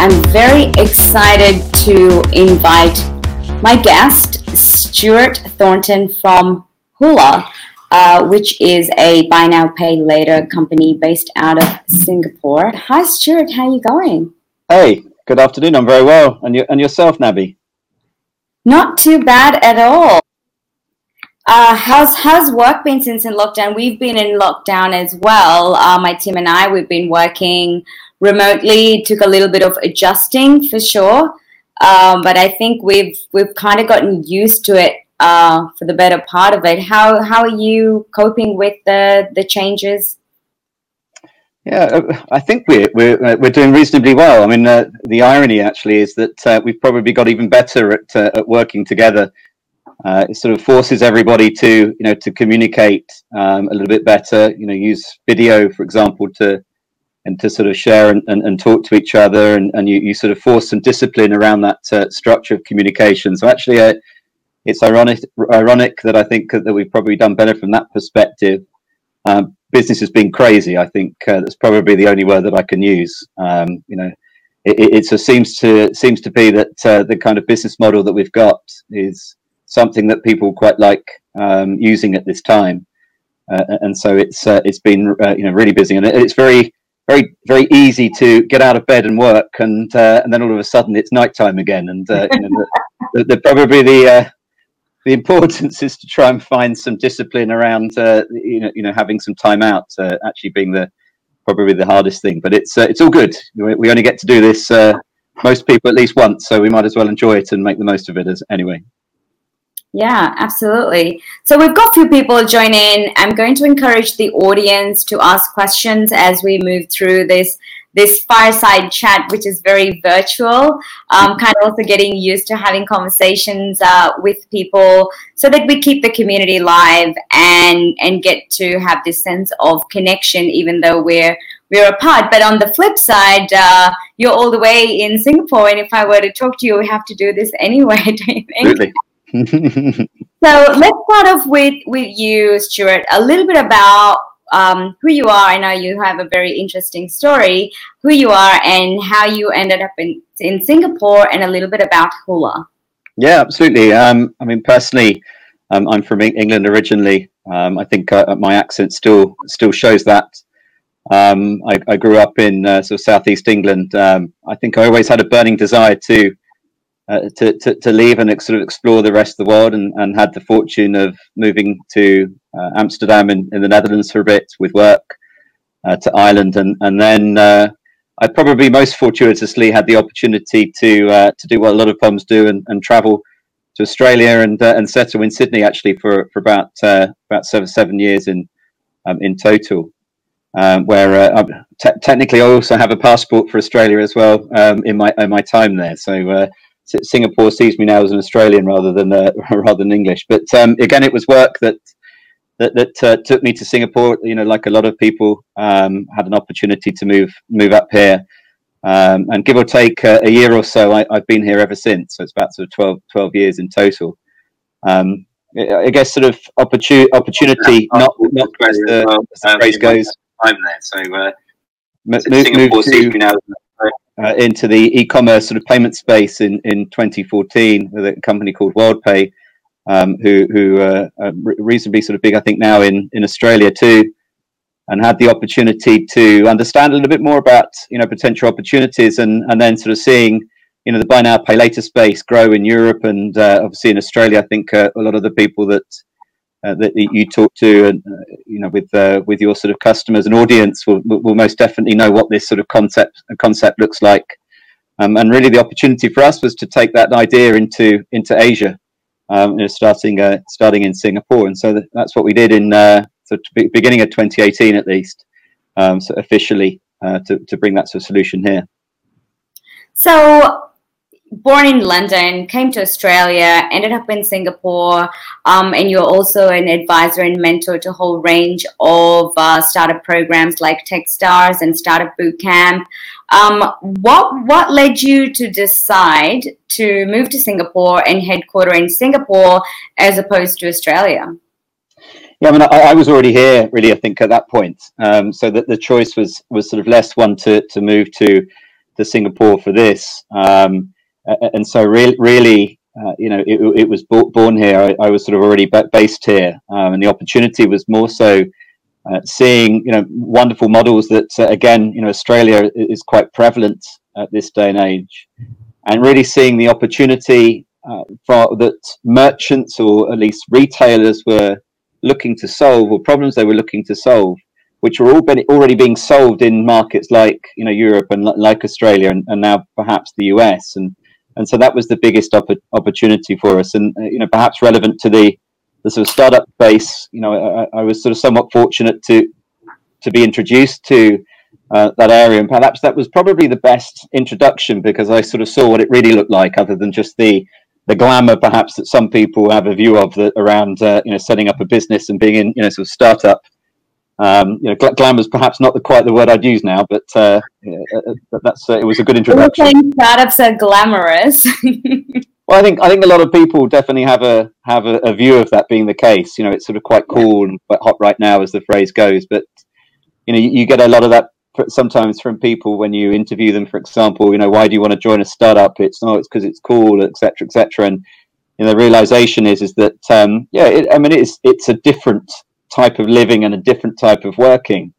I'm very excited to invite my guest, Stuart Thornton from Hoolah, uh, which is a buy now, pay later company based out of Singapore. Hi, Stuart. How are you going? Hey, good afternoon. I'm very well. And, you, and yourself, Naby? Not too bad at all. Uh, how's how's work been since in lockdown? We've been in lockdown as well. Uh, my team and I, we've been working remotely. It took a little bit of adjusting for sure, um, but I think we've we've kind of gotten used to it uh, for the better part of it. How how are you coping with the the changes? Yeah, uh, I think we're we're uh, we're doing reasonably well. I mean, uh, the irony actually is that we've probably got even better at at working together. Uh, it sort of forces everybody to you know to communicate um, a little bit better. You know, use video, for example, to and to sort of share and, and, and talk to each other, and, and you, you sort of force some discipline around that structure of communication. So actually, it's ironic ironic that I think that we've probably done better from that perspective. Um, business has been crazy. I think uh, that's probably the only word that I can use. Um, you know, it, it, it seems to seems to be that uh, the kind of business model that we've got is something that people quite like um, using at this time, uh, and so it's uh, it's been uh, you know really busy, and it's very very very easy to get out of bed and work, and uh, and then all of a sudden it's nighttime again, and you know, the, the, the, probably the the importance is to try and find some discipline around uh, you know you know having some time out uh, actually being the probably the hardest thing. But it's uh, it's all good. We only get to do this uh, most people at least once so we might as well enjoy it and make the most of it as anyway yeah absolutely so we've got a few people join in i'm going to encourage the audience to ask questions as we move through this this fireside chat, which is very virtual, um, kind of also getting used to having conversations uh, with people so that we keep the community live and and get to have this sense of connection, even though we're we're apart. But on the flip side, uh, you're all the way in Singapore, and if I were to talk to you, we have to do this anyway. Do you think? so let's start off with with you, Stuart. A little bit about um, who you are. I know you have a very interesting story, who you are, and how you ended up in, in Singapore, and a little bit about Hoolah. Yeah, absolutely. Um, I mean, personally, um, I'm from England originally. Um, I think uh, my accent still still shows that. Um, I, I, grew up in uh, sort of southeast England. Um, I think I always had a burning desire to uh, to, to, to leave and sort of explore the rest of the world and, and had the fortune of moving to uh, Amsterdam in, in the Netherlands for a bit with work uh, to Ireland and and then uh, I probably most fortuitously had the opportunity to uh, to do what a lot of poms do and, and travel to Australia and uh, and settle in Sydney actually for for about about seven seven years in um, in total. Um, where te- technically I also have a passport for Australia as well um, in my in my time there. So Singapore sees me now as an Australian rather than uh, rather than English. But um, again, it was work that that, that uh, took me to Singapore. You know, like a lot of people, um, had an opportunity to move move up here, um, and give or take uh, a year or so, I, have been here ever since. So it's about sort of 12, 12 years in total. Um, I guess sort of opportunity, opportunity, not not as the, as the phrase goes. I'm there, so uh, move, Singapore sees me now uh, into the e-commerce sort of payment space in, in 2014 with a company called WorldPay, um, who who uh, are reasonably sort of big, I think, now in in Australia too, and had the opportunity to understand a little bit more about you know potential opportunities and and then sort of seeing you know the buy now pay later space grow in Europe and uh, obviously in Australia. I think uh, a lot of the people that uh, that you talk to and uh, you know with uh, with your sort of customers and audience will, will most definitely know what this sort of concept concept looks like. Um, and really the opportunity for us was to take that idea into into Asia um, you know, starting uh, starting in Singapore. And so that's what we did in uh, so beginning of 2018 at least um, so officially uh, to, to bring that sort of solution here. So born in London, came to Australia, ended up in Singapore, um, and you're also an advisor and mentor to a whole range of uh, startup programs like TechStars and Startup Bootcamp. Um, what what led you to decide to move to Singapore and headquarter in Singapore as opposed to Australia? Yeah, I mean, I, I was already here, really. I think at that point, um, so that the choice was was sort of less one to to move to to Singapore for this. Um, and so re- really, uh, you know, it, it was born here. I, I, was sort of already based here, um, and the opportunity was more so uh, seeing, you know, wonderful models that, uh, again, you know, Australia is quite prevalent at this day and age, and really seeing the opportunity uh, for that merchants or at least retailers were looking to solve, or problems they were looking to solve, which were all been, already being solved in markets like you know Europe and like Australia and, and now perhaps the US and and so that was the biggest op- opportunity for us. And uh, you know perhaps relevant to the the sort of startup base you know I, I was sort of somewhat fortunate to to be introduced to uh, that area. And perhaps that was probably the best introduction because I sort of saw what it really looked like other than just the the glamour perhaps that some people have a view of that around uh, you know setting up a business and being in you know sort of startup um, you know, gl- glamour is perhaps not the, quite the word I'd use now, but uh, uh, uh, that's uh, it was a good introduction. Saying startups are glamorous. well, I think I think a lot of people definitely have a have a, a, view of that being the case. You know, it's sort of quite cool and quite hot right now, as the phrase goes. But you know, you, you get a lot of that sometimes from people when you interview them. For example, you know, why do you want to join a startup? It's no, oh, it's because it's cool, etc., etc. And you know, the realization is is that um, yeah, it, I mean, it's it's a different type of living and a different type of working,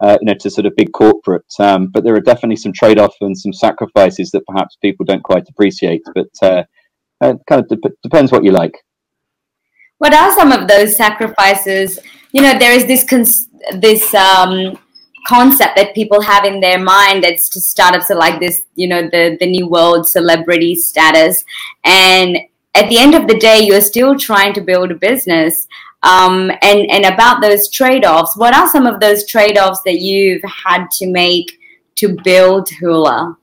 uh, you know, to sort of big corporate. Um, but there are definitely some trade-offs and some sacrifices that perhaps people don't quite appreciate. But uh, it kind of de- depends what you like. What are some of those sacrifices? You know, there is this cons- this um, concept that people have in their mind that's just startups are like this, you know, the the new world celebrity status, and at the end of the day, you're still trying to build a business um, and and about those trade-offs what are some of those trade-offs that you've had to make to build hoolah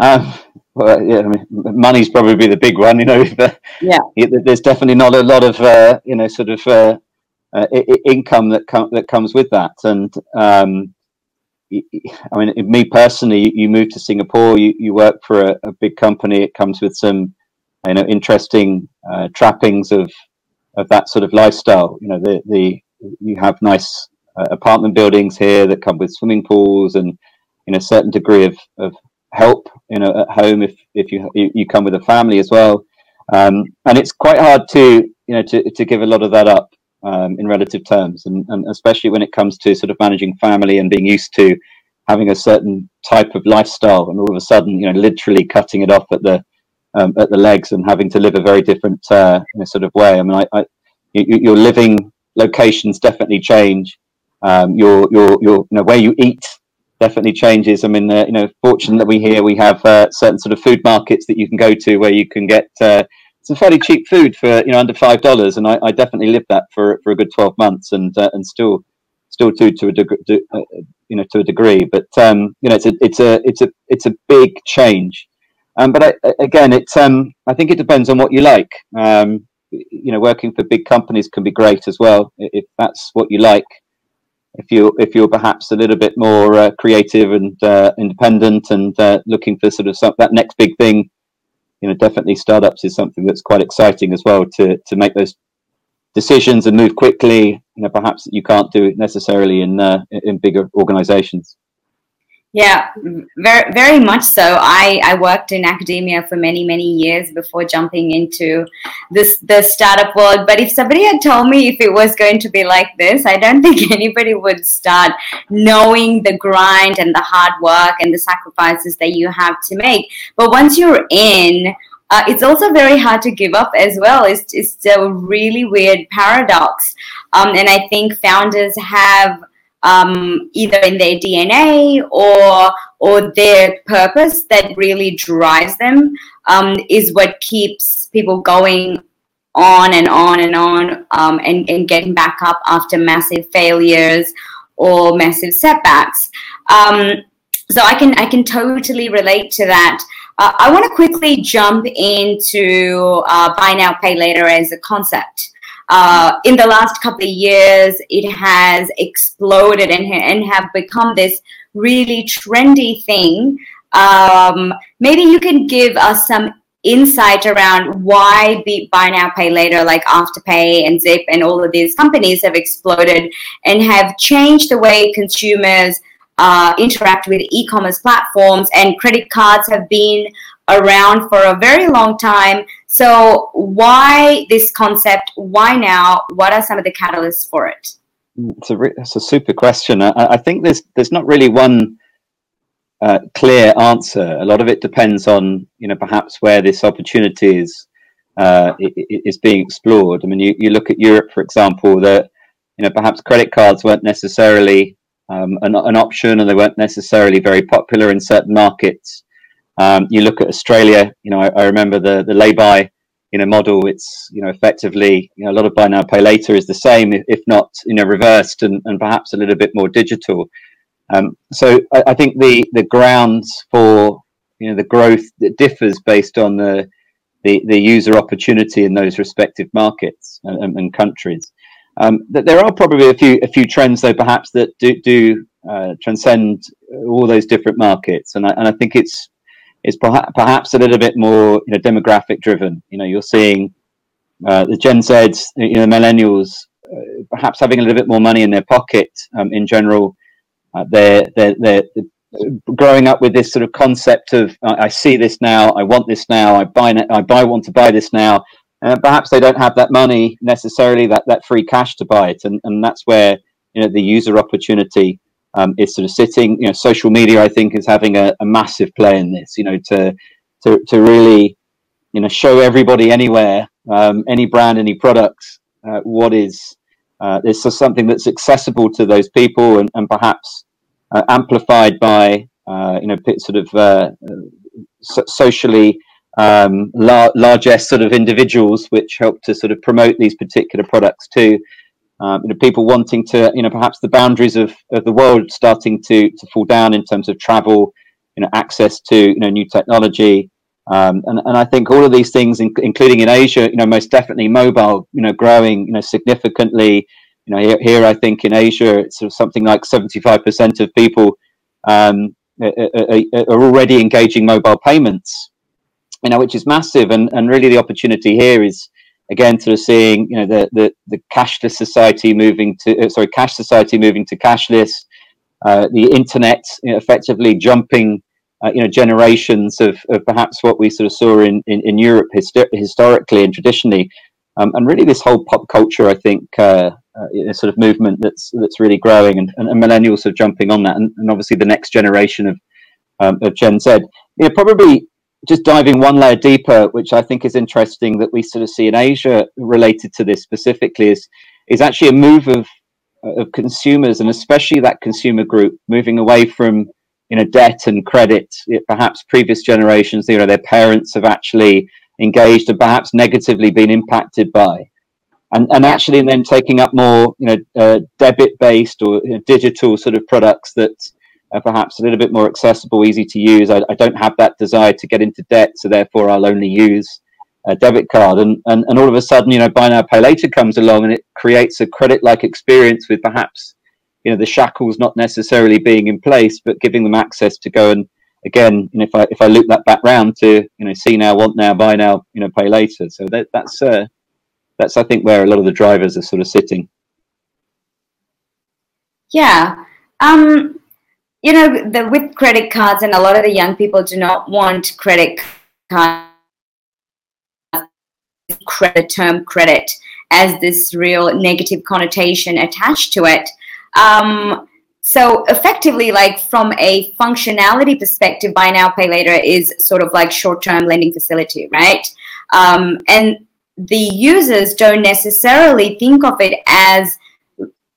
um, well, yeah, I mean, money's probably the big one. You know, yeah, there's definitely not a lot of uh, you know sort of uh, uh, income that com- that comes with that. And um, I mean, me personally, you move to Singapore, you, you work for a, a big company. It comes with some you know interesting uh, trappings of of that sort of lifestyle. You know, the the you have nice uh, apartment buildings here that come with swimming pools and you know a certain degree of, of help you know at home if if you you come with a family as well. Um, and it's quite hard to you know to, to give a lot of that up um, in relative terms, and, and especially when it comes to sort of managing family and being used to having a certain type of lifestyle, and all of a sudden you know literally cutting it off at the um, at the legs and having to live a very different uh, sort of way. I mean, I, I, your living locations definitely change. Um, your your your you know, where you eat definitely changes. I mean, uh, you know, fortunate that we here we have uh, certain sort of food markets that you can go to where you can get uh, some fairly cheap food for you know under five dollars, and I, I, definitely lived that for for a good twelve months, and uh, and still still to to a degree, uh, you know to a degree. But um, you know, it's a it's a it's a it's a big change. Um, but I, again, um, I think it depends on what you like. Um, you know, working for big companies can be great as well if that's what you like. If you if you're perhaps a little bit more uh, creative and uh, independent and uh, looking for sort of some, that next big thing, you know, definitely startups is something that's quite exciting as well to to make those decisions and move quickly. You know, perhaps you can't do it necessarily in uh, in bigger organizations. Yeah, very very much so. I, I worked in academia for many many years before jumping into this the startup world. But if somebody had told me if it was going to be like this, I don't think anybody would start knowing the grind and the hard work and the sacrifices that you have to make. But once you're in, uh, it's also very hard to give up as well. It's it's a really weird paradox, um, and I think founders have um, either in their DNA or or their purpose that really drives them um, is what keeps people going on and on and on um, and, and getting back up after massive failures or massive setbacks. Um, so I can I can totally relate to that. Uh, I want to quickly jump into uh, buy now pay later as a concept. Uh, in the last couple of years, it has exploded and, and have become this really trendy thing. Um, maybe you can give us some insight around why buy now pay later like afterpay and zip and all of these companies have exploded and have changed the way consumers uh, interact with e-commerce platforms and credit cards have been around for a very long time. So why this concept? Why now? What are some of the catalysts for it? It's a, it's a super question. I, I think there's there's not really one uh, clear answer. A lot of it depends on you know perhaps where this opportunity is uh, is being explored. I mean you, you look at europe for example that you know perhaps credit cards weren't necessarily um, an, an, option, and they weren't necessarily very popular in certain markets. Um, you look at Australia. You know, I, I, remember the the lay-by, you know, model. It's you know effectively, you know, a lot of buy now pay later is the same, if not you know reversed and, and perhaps a little bit more digital. Um, so I, I, think the the grounds for you know the growth that differs based on the the, the user opportunity in those respective markets and, and countries. Um, there are probably a few a few trends though, perhaps that do do uh, transcend all those different markets, and I, and I think it's it's perhaps a little bit more you know demographic driven. You know, you're seeing uh, the Gen Zs, you know, millennials, uh, perhaps having a little bit more money in their pocket um, in general. Uh, they're, they're, they're growing up with this sort of concept of I see this now, I want this now, I buy I buy want to buy this now, uh, perhaps they don't have that money necessarily, that, that free cash to buy it. And, and that's where you know the user opportunity um, is sort of sitting. You know, social media, I think, is having a, a massive play in this. You know, to to to really you know show everybody anywhere, um, any brand, any products, uh, what is uh, this is something that's accessible to those people and, and perhaps uh, amplified by uh, you know sort of uh, so- socially um, lar- largesse sort of individuals, which help to sort of promote these particular products too. Um, you know, people wanting to, you know, perhaps the boundaries of, of the world starting to, to fall down in terms of travel, you know, access to, you know, new technology. Um, and, and I think all of these things, in, including in Asia, you know, most definitely mobile, you know, growing, you know, significantly. You know, here, here I think in Asia, it's sort of something like 75% of people um, are, are already engaging mobile payments you know, which is massive. And, and really the opportunity here is, again, sort of seeing, you know, the, the, the cashless society moving to, uh, sorry, cash society moving to cashless, uh, the internet you know, effectively jumping, uh, you know, generations of, of perhaps what we sort of saw in, in, in Europe historically and traditionally. Um, and really this whole pop culture, I think, uh, uh, sort of movement that's that's really growing and, and, and millennials are jumping on that and, and, obviously the next generation of um, of Gen Z. You know, probably just diving one layer deeper, which I think is interesting that we sort of see in Asia related to this specifically, is is actually a move of of consumers and especially that consumer group moving away from you know debt and credit. Perhaps previous generations, you know, their parents have actually engaged and perhaps negatively been impacted by. And, and actually then taking up more you know uh, debit based or you know, digital sort of products that uh, perhaps a little bit more accessible, easy to use. I, I, don't have that desire to get into debt, so therefore I'll only use a debit card. And, and, and all of a sudden, you know, buy now, pay later comes along and it creates a credit like experience with perhaps, you know, the shackles not necessarily being in place, but giving them access to go and again, you know, if I if I loop that back round to, you know, see now, want now, buy now, you know, pay later. So that, that's uh, that's I think where a lot of the drivers are sort of sitting. Yeah. Um, you know, the, with credit cards, and a lot of the young people do not want credit cards, credit term credit, as this real negative connotation attached to it. Um, so effectively, like from a functionality perspective, buy now, pay later is sort of like short-term lending facility, right? Um, and the users don't necessarily think of it as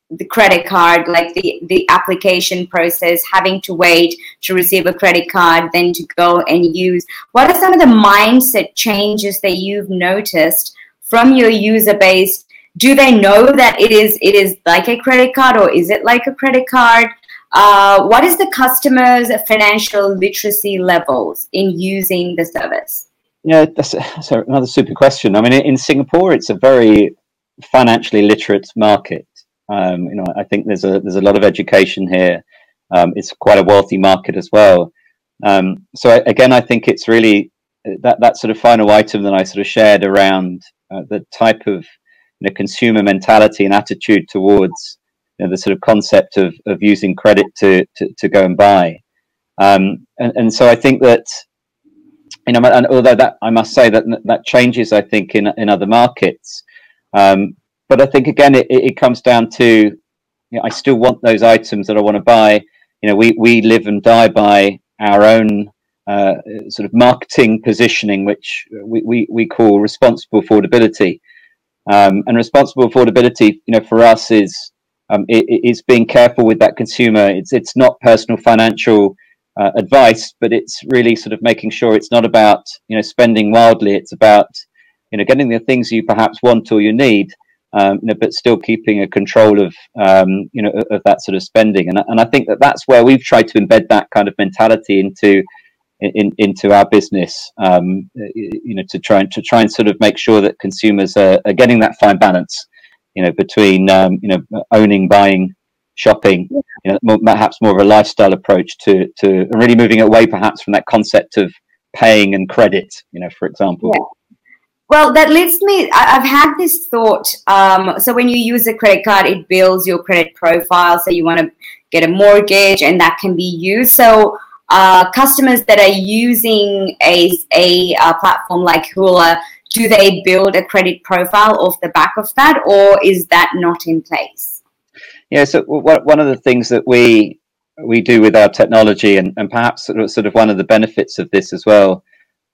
the credit card, like the, the application process, having to wait to receive a credit card, then to go and use. What are some of the mindset changes that you've noticed from your user base? Do they know that it is it is like a credit card or is it like a credit card? uh, what is the customer's financial literacy levels in using the service? Yeah, that's, that's another super question. I mean, in Singapore, it's a very financially literate market. Um, you know, I think there's a there's a lot of education here. Um, it's quite a wealthy market as well. Um, so again, I think it's really that that sort of final item that I sort of shared around uh, the type of you know, consumer mentality and attitude towards you know, the sort of concept of, of using credit to, to, to go and buy. Um, and, and so I think that you know, and although that I must say that that changes, I think in in other markets, um, but I think again it, it comes down to you know, I still want those items that I want to buy. You know, we we live and die by our own uh, sort of marketing positioning, which we, we, we call responsible affordability. Um, and responsible affordability, you know, for us is um, being careful with that consumer. It's it's not personal financial uh, advice, but it's really sort of making sure it's not about you know spending wildly. It's about you know getting the things you perhaps want or you need, um, you know, but still keeping a control of um, you know of that sort of spending. And and I think that that's where we've tried to embed that kind of mentality into in, into our business, um, you know, to try and to try and sort of make sure that consumers are, are getting that fine balance, you know, between um, you know owning, buying, shopping, you know, more, perhaps more of a lifestyle approach to to really moving away perhaps from that concept of paying and credit, you know, for example. Yeah. Well, that leads me. I've had this thought. Um, so when you use a credit card, it builds your credit profile. So you want to get a mortgage, and that can be used. So uh, customers that are using a, a, a platform like Hoolah, do they build a credit profile off the back of that, or is that not in place? Yeah, so one of the things that we we do with our technology, and, and perhaps sort of, sort of one of the benefits of this as well,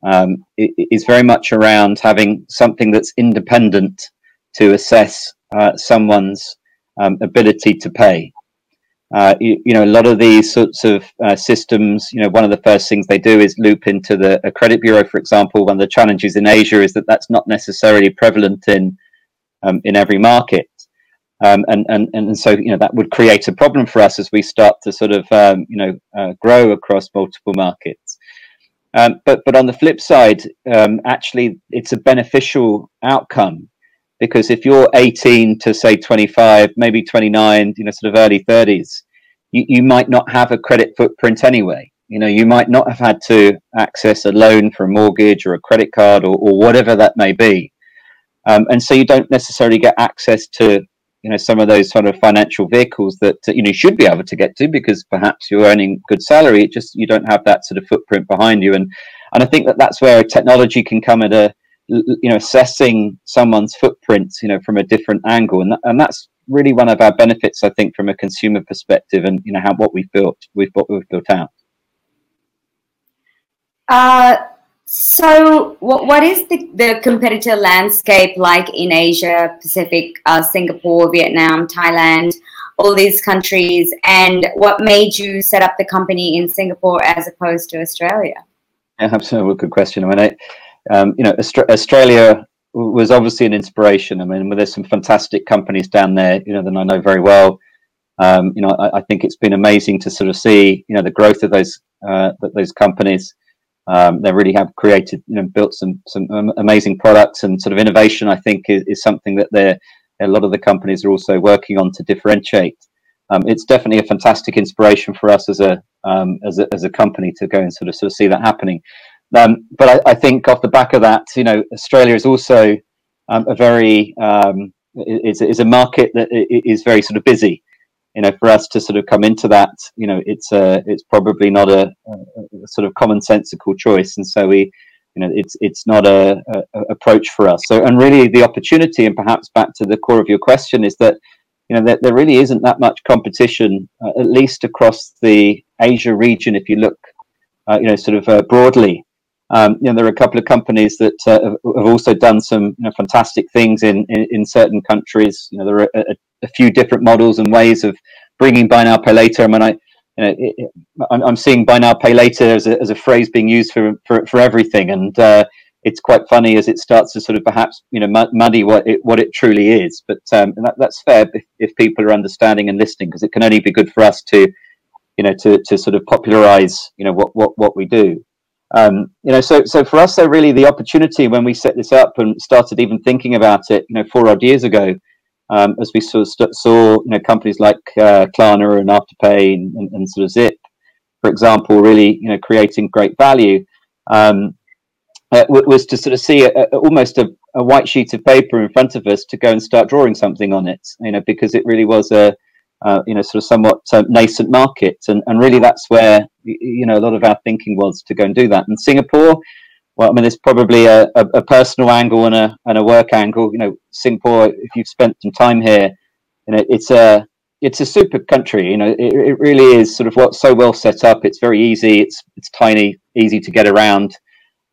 um, is very much around having something that's independent to assess uh, someone's um, ability to pay. Uh, you, you, know, a lot of these sorts of uh, systems, you know, one of the first things they do is loop into the credit bureau, for example. One of the challenges in Asia is that that's not necessarily prevalent in um, in every market, um, and and and so you know that would create a problem for us as we start to sort of um, you know uh, grow across multiple markets. Um, but but on the flip side, um, actually, it's a beneficial outcome because if you're 18 to say 25 maybe 29 you know sort of early 30s you, you might not have a credit footprint anyway. You know you might not have had to access a loan for a mortgage or a credit card or, or whatever that may be. Um, and so you don't necessarily get access to you know some of those sort of financial vehicles that you know you should be able to get to because perhaps you're earning good salary. It just you don't have that sort of footprint behind you. And and i think that that's where technology can come at a you know assessing someone's footprint you know from a different angle. And, and that's really one of our benefits i think from a consumer perspective and you know how what we've built we've what we've built out. Uh, so what, what is the, the competitor landscape like in asia pacific uh, singapore vietnam thailand all these countries and what made you set up the company in singapore as opposed to australia yeah, absolutely good question i mean I, um, you know, Australia was obviously an inspiration. I mean, there's some fantastic companies down there, you know, that I know very well. Um, you know, I, I, think it's been amazing to sort of see, you know, the growth of those uh, those companies. Um, they really have created, you know, built some some amazing products and sort of innovation. I think is, is something that they're a lot of the companies are also working on to differentiate. Um, it's definitely a fantastic inspiration for us as a, um, as a as a company to go and sort of sort of see that happening. Um, but I, I, think off the back of that, you know, Australia is also um, a very um, is, is a market that is very sort of busy. You know, for us to sort of come into that, you know, it's a it's probably not a, a sort of commonsensical choice, and so we, you know, it's it's not a, a, approach for us. So, and really, the opportunity, and perhaps back to the core of your question, is that you know there, there really isn't that much competition, uh, at least across the Asia region. If you look, uh, you know, sort of uh, broadly um, you know, there are a couple of companies that uh, have also done some you know, fantastic things in, in, in, certain countries. You know, there are a, a, few different models and ways of bringing buy now, pay later. I mean, I, you know, it, I'm, I'm, seeing buy now, pay later as a, as a phrase being used for, for, for everything. And uh, it's quite funny as it starts to sort of perhaps, you know, muddy what it, what it truly is. But um, that, that's fair if, if people are understanding and listening, because it can only be good for us to you know, to, to sort of popularize, you know, what, what, what we do. Um, you know, so, so for us, so really the opportunity when we set this up and started even thinking about it, you know, four odd years ago, um, as we st- saw, you know, companies like uh, Klarna and Afterpay and, and, sort of Zip, for example, really, you know, creating great value, um, uh, was to sort of see a, a, almost a, a, white sheet of paper in front of us to go and start drawing something on it, you know, because it really was a, uh, you know, sort of somewhat uh, nascent market, and and really that's where you know a lot of our thinking was to go and do that. And Singapore, well, I mean, there's probably a, a, a, personal angle and a and a work angle. You know, Singapore, if you've spent some time here, you know, it's a it's a super country. You know, it, it really is sort of what's so well set up. It's very easy. It's it's tiny, easy to get around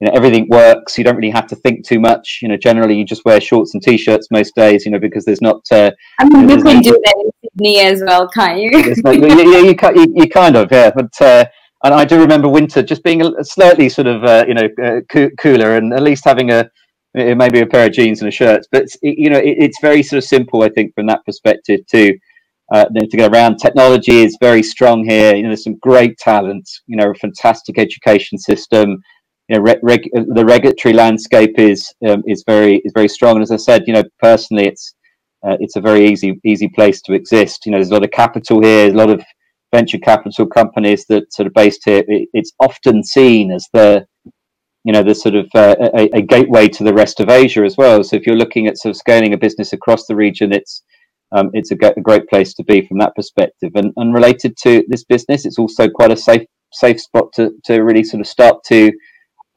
you know everything works you don't really have to think too much you know generally you just wear shorts and t-shirts most days you know because there's not uh, I mean, you, can no, do that in Sydney as well can't you no, yeah, you, you, you, kind of yeah but uh, and I do remember winter just being a slightly sort of uh, you know uh, co- cooler and at least having a maybe a pair of jeans and a shirt but you know it, it's very sort of simple I think from that perspective too uh, to get around. Technology is very strong here. You know, there's some great talent. You know, a fantastic education system you know, reg, the regulatory landscape is um, is very is very strong. And as I said, you know, personally, it's uh, it's a very easy easy place to exist. You know, there's a lot of capital here, a lot of venture capital companies that sort of based here. It, it's often seen as the you know the sort of uh, a, a, gateway to the rest of Asia as well. So if you're looking at sort of scaling a business across the region, it's um, it's a, a, great place to be from that perspective. And, and related to this business, it's also quite a safe safe spot to, to really sort of start to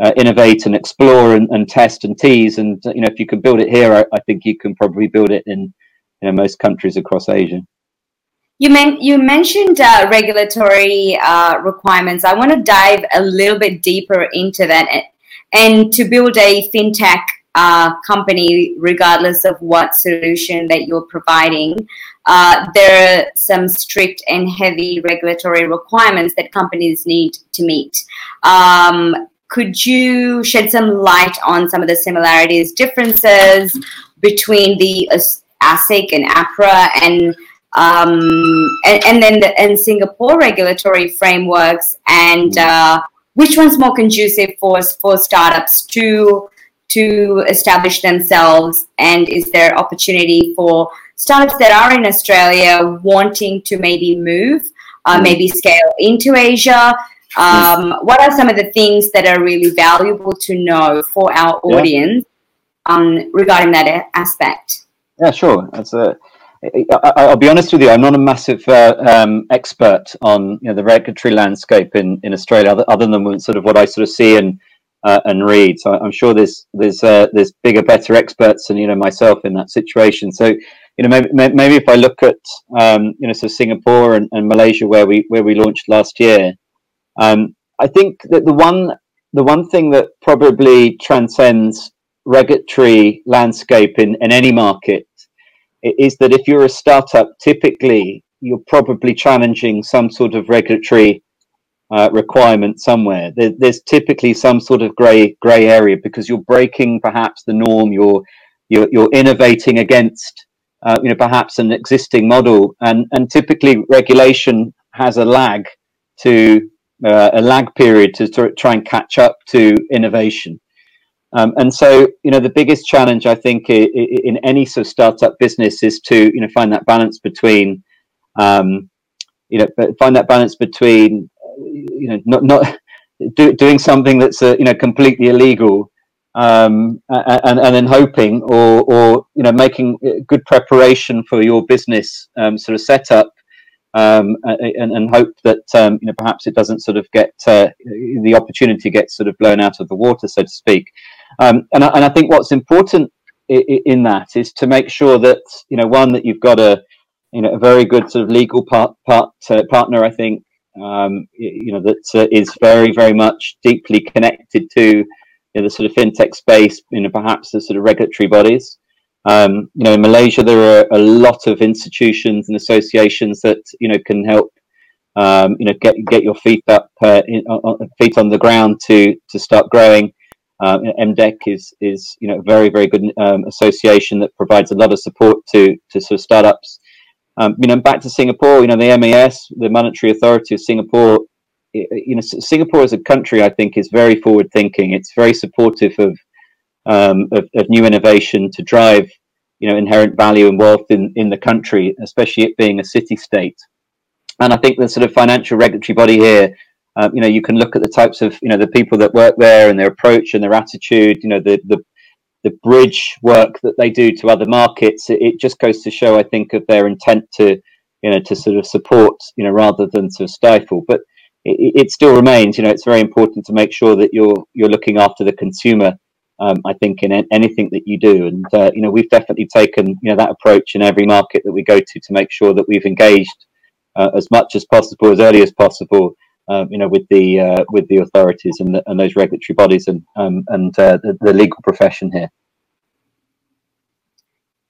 uh, innovate and explore and, and, test and tease. And you know, if you can build it here, I, I think you can probably build it in you know most countries across Asia. You, men- you mentioned uh, regulatory uh, requirements. I want to dive a little bit deeper into that. And to build a fintech uh, company, regardless of what solution that you're providing, uh, there are some strict and heavy regulatory requirements that companies need to meet. Um, could you shed some light on some of the similarities, differences between the ASIC and APRA and um, and, and, then the and Singapore regulatory frameworks and uh, which one's more conducive for for startups to to establish themselves and is there opportunity for startups that are in Australia wanting to maybe move, uh, mm. maybe scale into Asia, um, what are some of the things that are really valuable to know for our audience yeah. um, regarding that aspect? Yeah, sure. That's a. I'll be honest with you. I'm not a massive uh, um, expert on you know, the regulatory landscape in, in Australia, other, other than sort of what I sort of see and uh, and read. So I'm sure there's there's uh, there's bigger, better experts than you know myself in that situation. So you know maybe maybe if I look at um, you know so Singapore and, and Malaysia where we where we launched last year, um, I think that the one the one thing that probably transcends regulatory landscape in, in any market is that if you're a startup, typically you're probably challenging some sort of regulatory uh, requirement somewhere. There, there's typically some sort of grey grey area because you're breaking perhaps the norm. You're you're, you're innovating against uh, you know perhaps an existing model, and and typically regulation has a lag to uh, a lag period to, to, try and catch up to innovation. Um, and so, you know, the biggest challenge I think in, in any sort of startup business is to, you know, find that balance between, um, you know, find that balance between, you know, not not do, doing something that's, uh, you know, completely illegal, um, and and then hoping or or you know making good preparation for your business um, sort of setup um, and, and, hope that um, you know perhaps it doesn't sort of get uh, the opportunity gets sort of blown out of the water, so to speak. Um, and, I, and I think what's important in, that is to make sure that you know one that you've got a you know a very good sort of legal part, part uh, partner. I think um, you know that uh, is very very much deeply connected to you know, the sort of fintech space. You know perhaps the sort of regulatory bodies. Um, you know, in Malaysia, there are a lot of institutions and associations that you know can help. Um, you know, get get your feet up, uh, in, on, feet on the ground to to start growing. MDEC is is you know a very very good um, association that provides a lot of support to to sort of startups. Um, you know, back to Singapore, you know, the MAS, the Monetary Authority of Singapore, you know, Singapore as a country, I think, is very forward thinking. It's very supportive of, um, of, of new innovation to drive, you know, inherent value and wealth in, in the country, especially it being a city state. And I think the sort of financial regulatory body here, um, you know, you can look at the types of, you know, the people that work there and their approach and their attitude, you know, the, the the bridge work that they do to other markets, it, it, just goes to show, I think, of their intent to, you know, to sort of support, you know, rather than to stifle. But it, it still remains, you know, it's very important to make sure that you're you're looking after the consumer. Um, I think in anything that you do, and uh, you know, we've definitely taken you know that approach in every market that we go to to make sure that we've engaged uh, as much as possible, as early as possible, um, you know, with the uh, with the authorities and, the, and those regulatory bodies and um, and uh, the, the, legal profession here.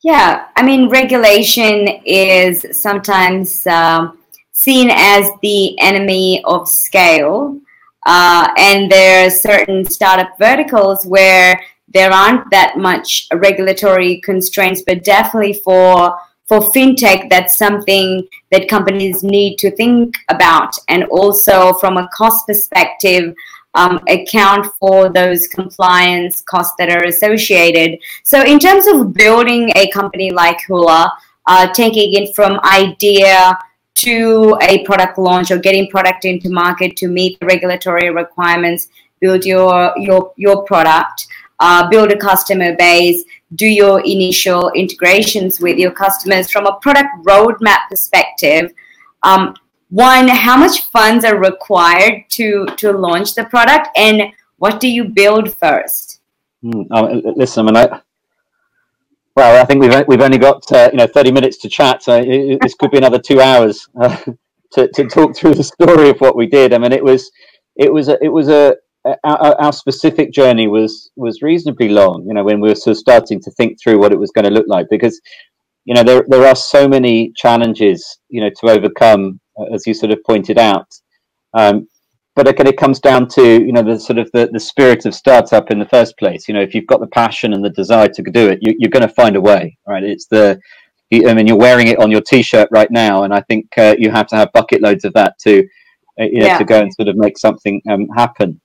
Yeah, I mean, regulation is sometimes um, seen as the enemy of scale, uh, and there are certain startup verticals where there aren't that much regulatory constraints, but definitely for for fintech, that's something that companies need to think about, and also from a cost perspective, um, account for those compliance costs that are associated. So, in terms of building a company like Hoolah, uh, taking it from idea to a product launch or getting product into market to meet the regulatory requirements, build your your your product uh, build a customer base, do your initial integrations with your customers from a product roadmap perspective. Um, one, how much funds are required to to launch the product, and what do you build first? Mm, listen, I mean, I, well, I think we've we've only got uh, you know thirty minutes to chat, so it, this could be another two hours uh, to to talk through the story of what we did. I mean, it was it was a, it was a our, our, specific journey was was reasonably long. You know, when we were sort of starting to think through what it was going to look like, because you know there there are so many challenges you know to overcome, uh, as you sort of pointed out. Um, but again, it comes down to you know the sort of the, the spirit of startup in the first place. You know, if you've got the passion and the desire to do it, you, are going to find a way, right? It's the I mean, you're wearing it on your T-shirt right now, and I think uh, you have to have bucket loads of that to, uh, you know, yeah. to go and sort of make something um, happen.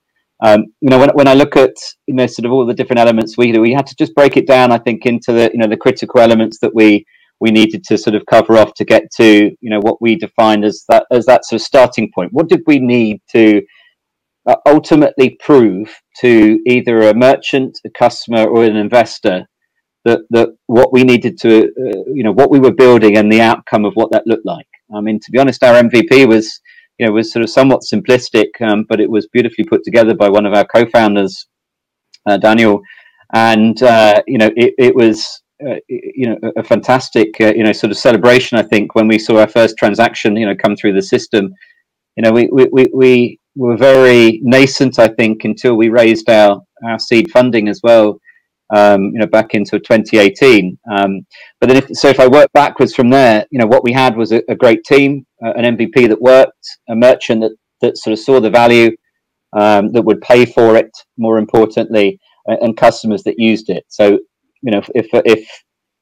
Um, you know, when, when I look at you know sort of all the different elements we do, we had to just break it down. I think into the you know the critical elements that we we needed to sort of cover off to get to you know what we defined as that as that sort of starting point. What did we need to uh, ultimately prove to either a merchant, a customer, or an investor that that what we needed to uh, you know what we were building and the outcome of what that looked like. I mean, to be honest, our MVP was you know was sort of somewhat simplistic, um, but it was beautifully put together by one of our co-founders, uh, Daniel, and uh, you know it, it was uh, you know a fantastic uh, you know sort of celebration. I think when we saw our first transaction you know come through the system, you know we we, we were very nascent. I think until we raised our our seed funding as well um, you know, back into 2018. Um, but then, if, so if I work backwards from there, you know, what we had was a, a great team, uh, an MVP that worked, a merchant that that sort of saw the value, um, that would pay for it. More importantly, and, customers that used it. So, you know, if if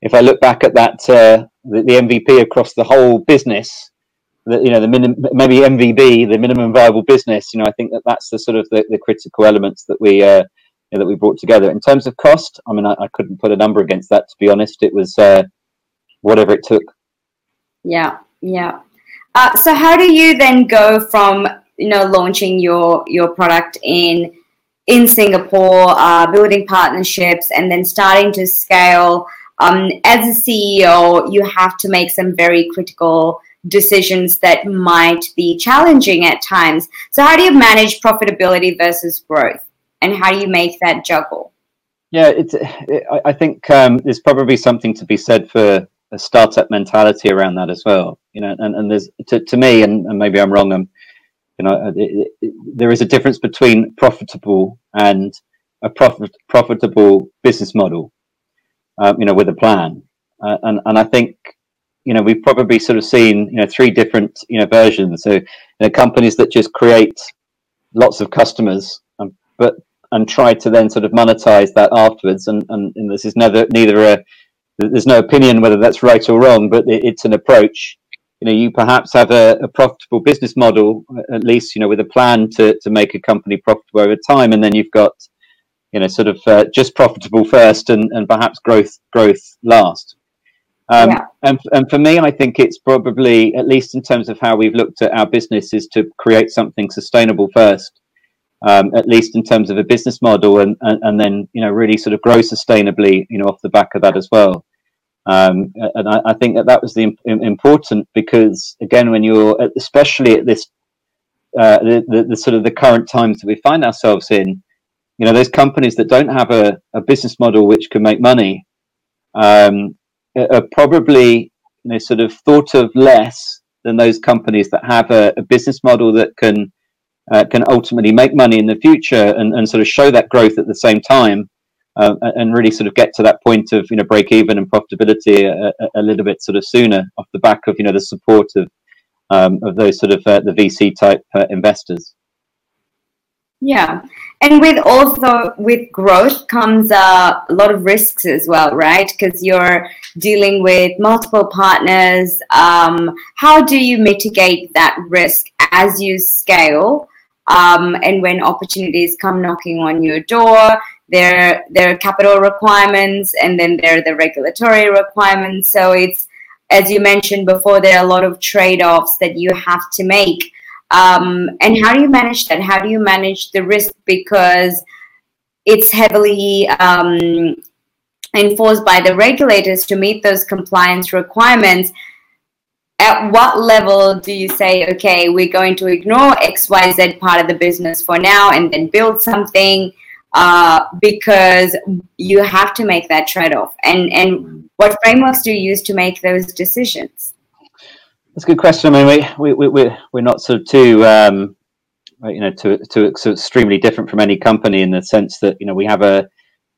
if I look back at that, uh, the, the, MVP across the whole business, the, you know, the minimum, maybe MVB, the minimum viable business, you know, I think that that's the sort of the, the critical elements that we uh, know, that we brought together. In terms of cost, I mean, I, I couldn't put a number against that. To be honest, it was uh, whatever it took. Yeah, yeah. Uh, so how do you then go from you know launching your your product in in Singapore, uh, building partnerships, and then starting to scale? Um, as a CEO, you have to make some very critical decisions that might be challenging at times. So, how do you manage profitability versus growth? And how do you make that juggle? Yeah, it's. It, I think um, there's probably something to be said for a startup mentality around that as well. You know, and, and there's to, to me, and, and maybe I'm wrong. I'm, um, you know, it, it, there is a difference between profitable and a profit, profitable business model. Um, you know, with a plan, uh, and and I think you know we've probably sort of seen you know three different you know versions. So you know, companies that just create lots of customers, um, but and try to then sort of monetize that afterwards. And, and, and this is neither neither a there's no opinion whether that's right or wrong, but it, it's an approach. You know, you perhaps have a, a, profitable business model, at least you know, with a plan to to make a company profitable over time, and then you've got you know, sort of uh, just profitable first, and, and perhaps growth growth last. Um, yeah. and, and for me, I think it's probably, at least in terms of how we've looked at our business, is to create something sustainable first, um, at least in terms of a business model, and, and, and, then, you know, really sort of grow sustainably, you know, off the back of that as well. Um, and I, I, think that that was the important because, again, when you're, especially at this, uh, the, the, the sort of the current times that we find ourselves in, you know, those companies that don't have a, a business model which can make money, um, are probably you know, sort of thought of less than those companies that have a, a business model that can uh, can ultimately make money in the future and, and sort of show that growth at the same time uh, and really sort of get to that point of you know break even and profitability a, a, little bit sort of sooner off the back of you know the support of um, of those sort of uh, the VC type uh, investors. Yeah, and with also with growth comes uh, a lot of risks as well, right? Because you're dealing with multiple partners. Um, how do you mitigate that risk as you scale? Um, and when opportunities come knocking on your door, there there are capital requirements, and then there are the regulatory requirements. So it's as you mentioned before, there are a lot of trade offs that you have to make um, and how do you manage that? How do you manage the risk because it's heavily um, enforced by the regulators to meet those compliance requirements? At what level do you say, okay, we're going to ignore XYZ part of the business for now and then build something? Uh, because you have to make that trade-off. And and what frameworks do you use to make those decisions? That's a good question. I mean, we, we, we, we're not sort of too, um, you know, too, too extremely different from any company in the sense that, you know, we have a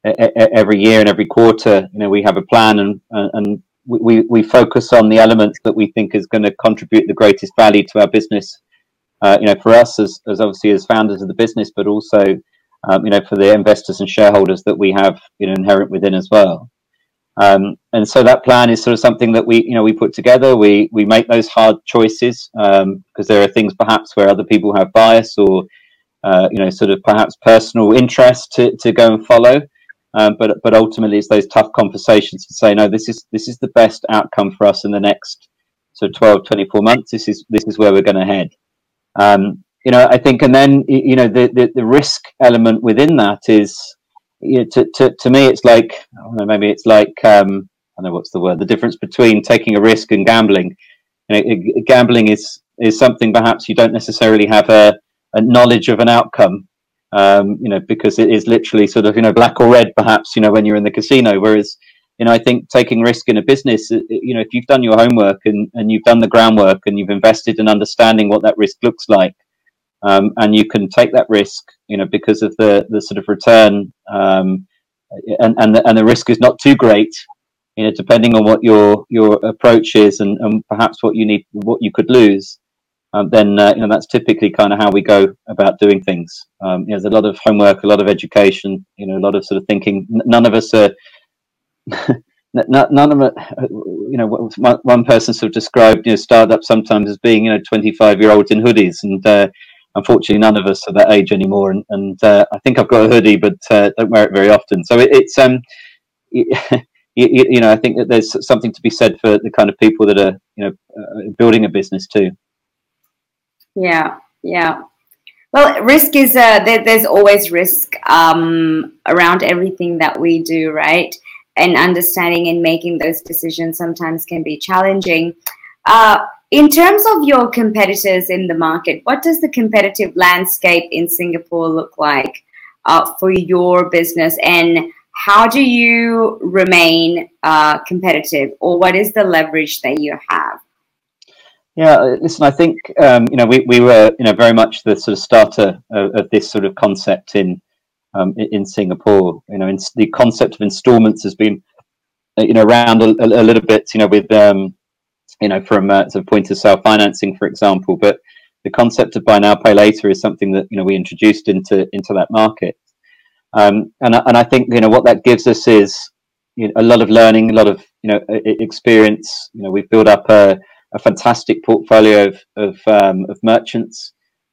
every year and every quarter, you know, we have a plan and, and we, we focus on the elements that we think is going to contribute the greatest value to our business. Uh, you know, for us as, as obviously as founders of the business, but also, um, you know, for the investors and shareholders that we have, you know, inherent within as well. Um, and so that plan is sort of something that we, you know, we put together. We we make those hard choices because um, there are things perhaps where other people have bias or, uh, you know, sort of perhaps personal interest to, to go and follow. Um, but but ultimately, it's those tough conversations to say, no, this is this is the best outcome for us in the next of 12, 24 months. This is this is where we're going to head. Um, you know, I think, and then you know, the, the the risk element within that is you know, to, to, to me, it's like, I don't know, maybe it's like, um, I don't know what's the word, the difference between taking a risk and gambling. You know, gambling is, is something perhaps you don't necessarily have a, a knowledge of an outcome, um, you know, because it is literally sort of, you know, black or red, perhaps, you know, when you're in the casino. Whereas, you know, I think taking risk in a business, you know, if you've done your homework and, and you've done the groundwork and you've invested in understanding what that risk looks like, um, and you can take that risk, you know, because of the the sort of return, um, and and the, and the risk is not too great, you know, depending on what your your approach is and, and perhaps what you need, what you could lose. Um, then uh, you know that's typically kind of how we go about doing things. Um, you know, there's a lot of homework, a lot of education, you know, a lot of sort of thinking. none of us are. none of it, you know, one person sort of described, you know, startup sometimes as being, you know, 25 year olds in hoodies. And, uh, unfortunately, none of us are that age anymore. And, and uh, I think I've got a hoodie, but uh, don't wear it very often. So it, it's um, you, you, know, I think that there's something to be said for the kind of people that are you know uh, building a business too. Yeah, yeah. Well, risk is uh, there, there's always risk um, around everything that we do, right? And understanding and making those decisions sometimes can be challenging. Uh, in terms of your competitors in the market, what does the competitive landscape in Singapore look like uh, for your business, and how do you remain uh, competitive, or what is the leverage that you have? Yeah, uh, listen, I think um, you know we, we were you know very much the sort of starter of, of this sort of concept in um, in Singapore. You know, in, the concept of installments has been uh, you know around a, a, little bit. You know, with um, you know, from uh, point of sale financing, for example. But the concept of buy now, pay later is something that you know we introduced into into that market, um, and and I think you know what that gives us is you know, a lot of learning, a lot of you know experience. You know, we've built up a, a fantastic portfolio of of, um, of merchants.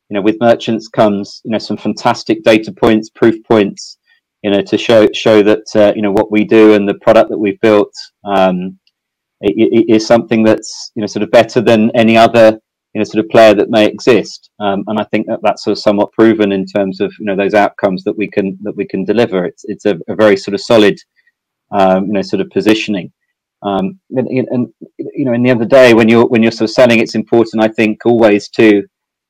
You know, with merchants comes you know some fantastic data points, proof points. You know, to show show that uh, you know what we do and the product that we've built um, is something that's you know sort of better than any other you know sort of player that may exist. Um, and I think that that's sort of somewhat proven in terms of you know those outcomes that we can that we can deliver. It's it's a, a very sort of solid um, you know sort of positioning. Um, and, and, you know, in the end of the day, when you're when you're sort of selling, it's important, I think, always to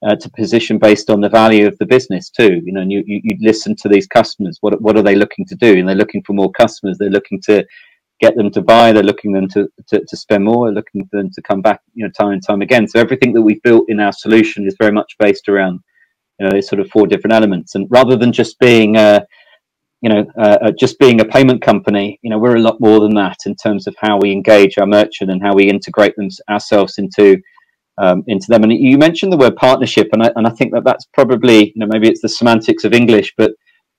uh, to position based on the value of the business too. You know, and you, you, you listen to these customers. What what are they looking to do? And they're looking for more customers. They're looking to get them to buy. They're looking them to, to, to spend more. They're looking for them to come back, you know, time and time again. So everything that we've built in our solution is very much based around, you know, these sort of four different elements. And rather than just being, uh, you know, uh, uh, just being a payment company, you know, we're a lot more than that in terms of how we engage our merchant and how we integrate them ourselves into um, into them. And you mentioned the word partnership, and I, and I think that that's probably, you know, maybe it's the semantics of English, but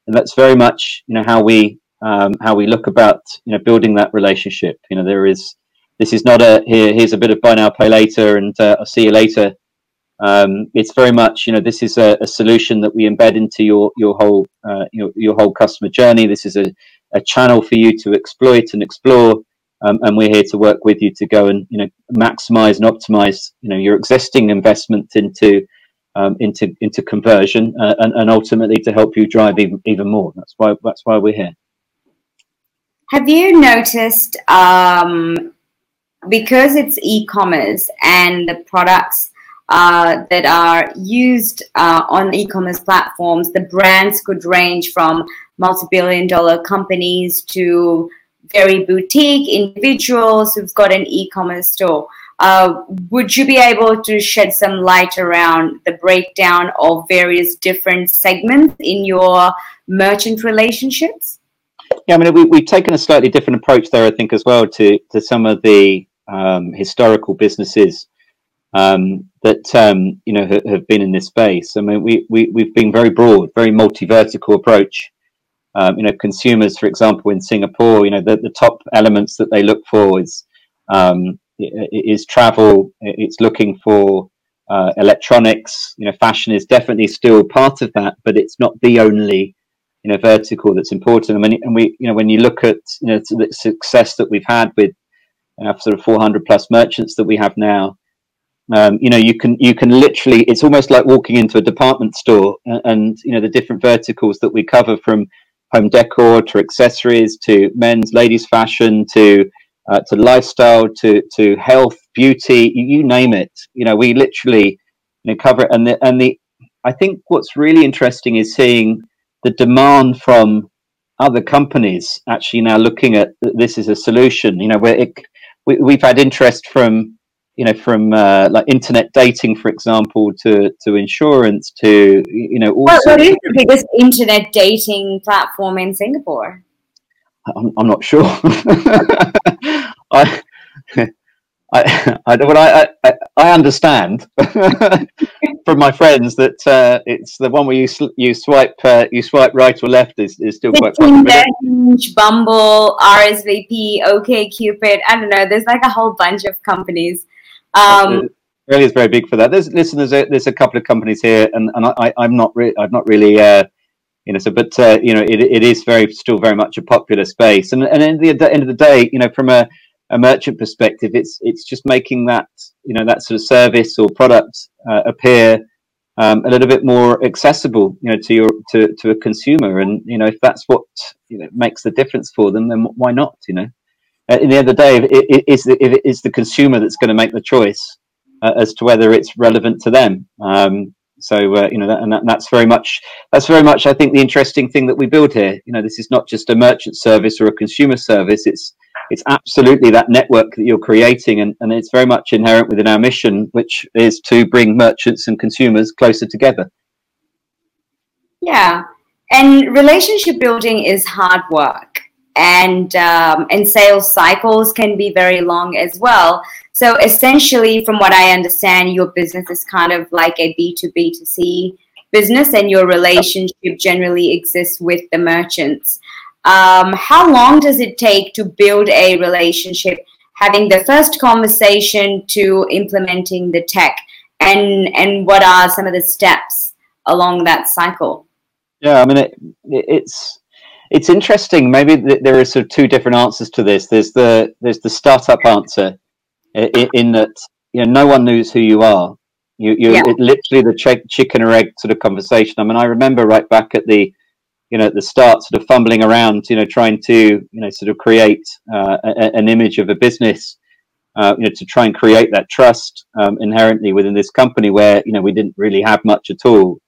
that's very much, you know, how we um, how we look about you know building that relationship. You know, there is this is not a here here's a bit of buy now pay later and uh, I'll see you later. Um, it's very much you know this is a, a, solution that we embed into your your whole uh, your your whole customer journey. This is a, a channel for you to exploit and explore. Um, and we're here to work with you to go and you know maximize and optimize you know your existing investment into um, into into conversion uh, and, and ultimately to help you drive even, even more. That's why that's why we're here. Have you noticed um, because it's e-commerce and the products uh, that are used uh, on e-commerce platforms, the brands could range from multi-billion-dollar companies to very boutique individuals who've got an e-commerce store. Uh, would you be able to shed some light around the breakdown of various different segments in your merchant relationships? Yeah, I mean, we, we've taken a slightly different approach there, I think, as well to to some of the um, historical businesses um, that um, you know ha- have been in this space. I mean, we, we we've been very broad, very multi-vertical approach. Um, you know, consumers, for example, in Singapore, you know, the, the top elements that they look for is um, is travel. It's looking for uh, electronics. You know, fashion is definitely still part of that, but it's not the only you know vertical that's important. I mean, and we you know when you look at you know the success that we've had with uh, sort of 400 plus merchants that we have now. Um, you know, you can you can literally. It's almost like walking into a department store, and, and you know the different verticals that we cover from home decor to accessories to men's, ladies' fashion to uh, to lifestyle to to health, beauty, you, you name it. You know, we literally you know, cover it. And the and the I think what's really interesting is seeing the demand from other companies actually now looking at this as a solution. You know, where it, we, we've had interest from you know from uh, like internet dating, for example, to to insurance, to you know. What, what is the biggest internet dating platform in Singapore? I'm, I'm not sure. I, I, I, well, I, I, I understand from my friends that uh, it's the one where you you swipe uh, you swipe right or left is, is still quite popular. Bumble, RSVP, OkCupid. I don't know. There's like a whole bunch of companies. Um, really is very big for that. There's listen. There's a, there's a couple of companies here, and, and I, I'm not really I've not really uh, you know so but uh, you know it, it is very still very much a popular space, and and at the end of the day, you know from a a merchant perspective, it's it's just making that you know that sort of service or product uh, appear um, a little bit more accessible, you know, to your to, to a consumer. And you know, if that's what you know makes the difference for them, then why not? You know, at the end of the day, it is the, if it is the consumer that's going to make the choice uh, as to whether it's relevant to them. Um, so uh, you know, that, and that, that's very much that's very much I think the interesting thing that we build here. You know, this is not just a merchant service or a consumer service. It's it's absolutely that network that you're creating, and, and it's very much inherent within our mission, which is to bring merchants and consumers closer together. Yeah, and relationship building is hard work, and um, and sales cycles can be very long as well. So essentially, from what I understand, your business is kind of like a B two B to C business, and your relationship generally exists with the merchants. um, how long does it take to build a relationship having the first conversation to implementing the tech and and what are some of the steps along that cycle yeah i mean it, it's it's interesting maybe there are sort of two different answers to this. There's the there's the startup answer in, in that you know no one knows who you are. You you yeah. literally the ch- chicken or egg sort of conversation. I mean i remember right back at the you know at the start sort of fumbling around you know trying to you know sort of create uh, a, an image of a business uh, you know to try and create that trust um, inherently within this company where you know we didn't really have much at all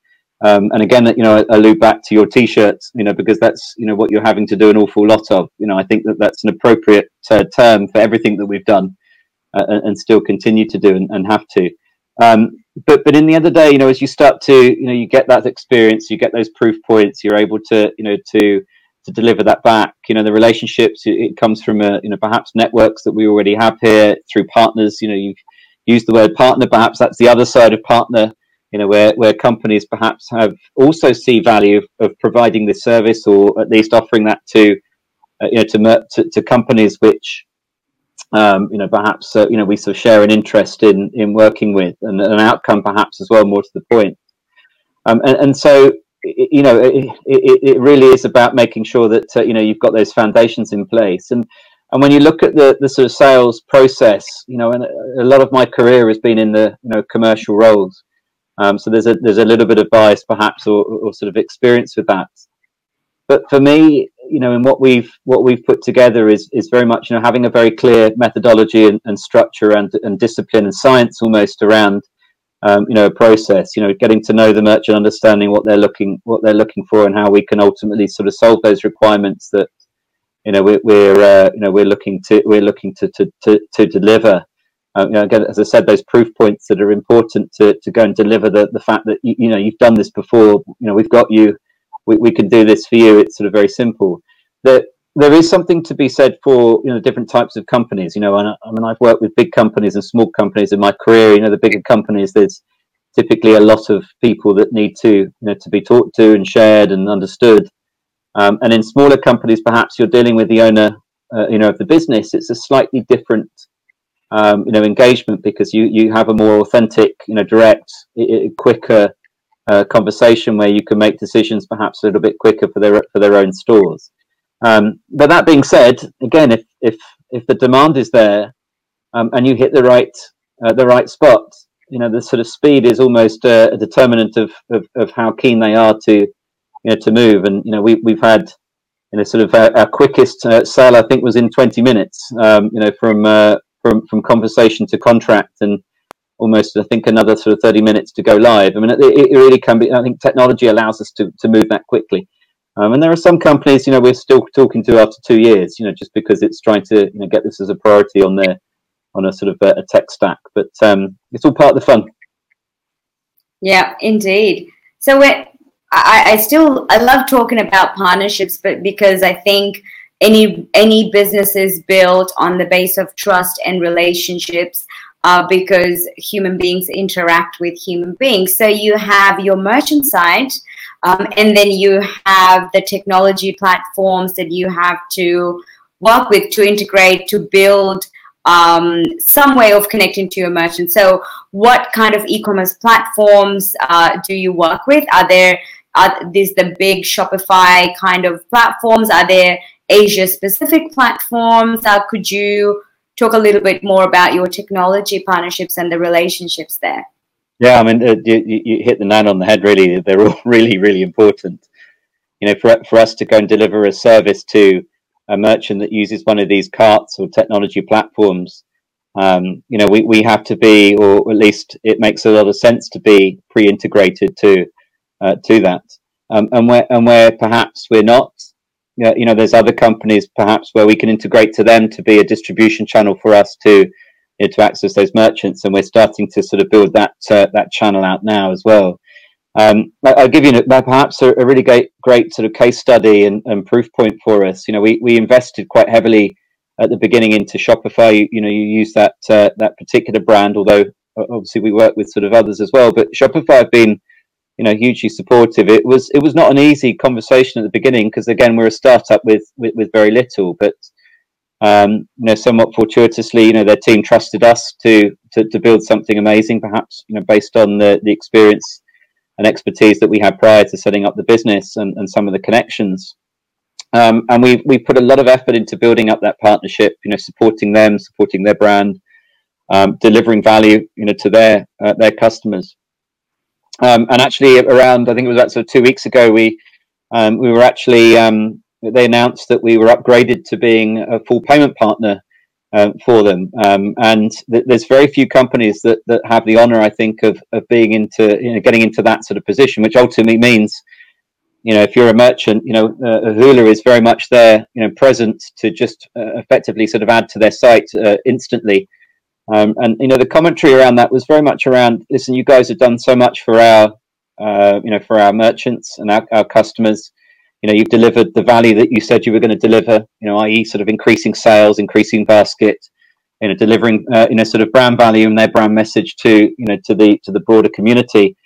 um, and again you know I allude back to your t-shirt you know because that's you know what you're having to do an awful lot of you know i think that that's an appropriate uh, term for everything that we've done uh, and, and, still continue to do and, and have to um, but but in the the day, you know, as you start to, you know, you get that experience, you get those proof points, you're able to, you know, to to deliver that back. You know, the relationships it, comes from a, you know, perhaps networks that we already have here through partners. You know, you've used the word partner. Perhaps that's the other side of partner. You know, where where companies perhaps have also see value of, providing this service or at least offering that to, uh, you know, to, to to companies which um, you know, perhaps uh, you know we sort of share an interest in in working with, and an outcome perhaps as well. More to the point, um, and, and so you know, it, it, it, really is about making sure that uh, you know you've got those foundations in place, and and when you look at the the sort of sales process, you know, and a lot of my career has been in the you know commercial roles, um, so there's a there's a little bit of bias perhaps or, or sort of experience with that. But for me, you know, and what we've what we've put together is is very much you know having a very clear methodology and, and structure and, and discipline and science almost around um, you know a process. You know, getting to know the merchant, understanding what they're looking what they're looking for, and how we can ultimately sort of solve those requirements that you know we're, we're uh, you know we're looking to we're looking to to to, to deliver. Uh, you know, again, as I said, those proof points that are important to, to go and deliver the, the fact that you, you know you've done this before. You know, we've got you we, we can do this for you. It's sort of very simple. That there is something to be said for you know different types of companies. You know, and I, I mean I've worked with big companies and small companies in my career. You know, the bigger companies there's typically a lot of people that need to you know to be talked to and shared and understood. Um, and in smaller companies, perhaps you're dealing with the owner, uh, you know, of the business. It's a slightly different, um, you know, engagement because you you have a more authentic, you know, direct, quicker uh, conversation where you can make decisions perhaps a little bit quicker for their for their own stores. Um, but that being said, again, if if if the demand is there um, and you hit the right uh, the right spot, you know the sort of speed is almost a, a determinant of, of, of how keen they are to you know to move. And you know we we've had you know sort of our, our quickest uh, sale I think was in 20 minutes. Um, you know from uh, from from conversation to contract and almost I think another sort of 30 minutes to go live. I mean, it, it really can be. I think technology allows us to to move that quickly. Um, and there are some companies, you know, we're still talking to after two years, you know, just because it's trying to you know get this as a priority on their on a sort of a, a tech stack. But um, it's all part of the fun. Yeah, indeed. So I, I still I love talking about partnerships, but because I think any any business is built on the base of trust and relationships uh, because human beings interact with human beings. So you have your merchant side, um, and then you have the technology platforms that you have to work with to integrate to build um, some way of connecting to your merchant. So, what kind of e-commerce platforms uh, do you work with? Are there are these the big Shopify kind of platforms? Are there Asia specific platforms? Uh, could you talk a little bit more about your technology partnerships and the relationships there. Yeah, I mean, uh, you, you, hit the nail on the head. Really, they're all really, really important. You know, for for us to go and deliver a service to a merchant that uses one of these carts or technology platforms, um, you know, we, we have to be, or at least it makes a lot of sense to be pre-integrated to uh, to that. Um, and where and where perhaps we're not, you know, there's other companies perhaps where we can integrate to them to be a distribution channel for us to you know, to access those merchants, and we're starting to sort of build that uh, that channel out now as well. Um, I'll give you perhaps a, a, really great, great sort of case study and, and, proof point for us. You know, we, we invested quite heavily at the beginning into Shopify. You, you know, you use that uh, that particular brand, although obviously we work with sort of others as well. But Shopify have been you know, hugely supportive. It was it was not an easy conversation at the beginning because again we're a startup with with, with very little, but um, you know, somewhat fortuitously, you know, their team trusted us to, to to build something amazing, perhaps you know, based on the the experience and expertise that we had prior to setting up the business and, and some of the connections. Um, and we we put a lot of effort into building up that partnership, you know, supporting them, supporting their brand, um, delivering value, you know, to their uh, their customers. Um, and actually, around I think it was about sort of two weeks ago, we um, we were actually um, they announced that we were upgraded to being a full payment partner uh, for them. Um, and th- there's very few companies that, that have the honor, I think, of, of being into, you know, getting into that sort of position, which ultimately means, you know, if you're a merchant, you know, uh, Hoolah is very much there, you know, present to just uh, effectively sort of add to their site uh, instantly. Um, and, you know, the commentary around that was very much around, listen, you guys have done so much for our, uh, you know, for our merchants and our, our customers. You know you've delivered the value that you said you were going to deliver you know i.e sort of increasing sales increasing basket you know delivering uh, you know sort of brand value and their brand message to you know to the to the broader community.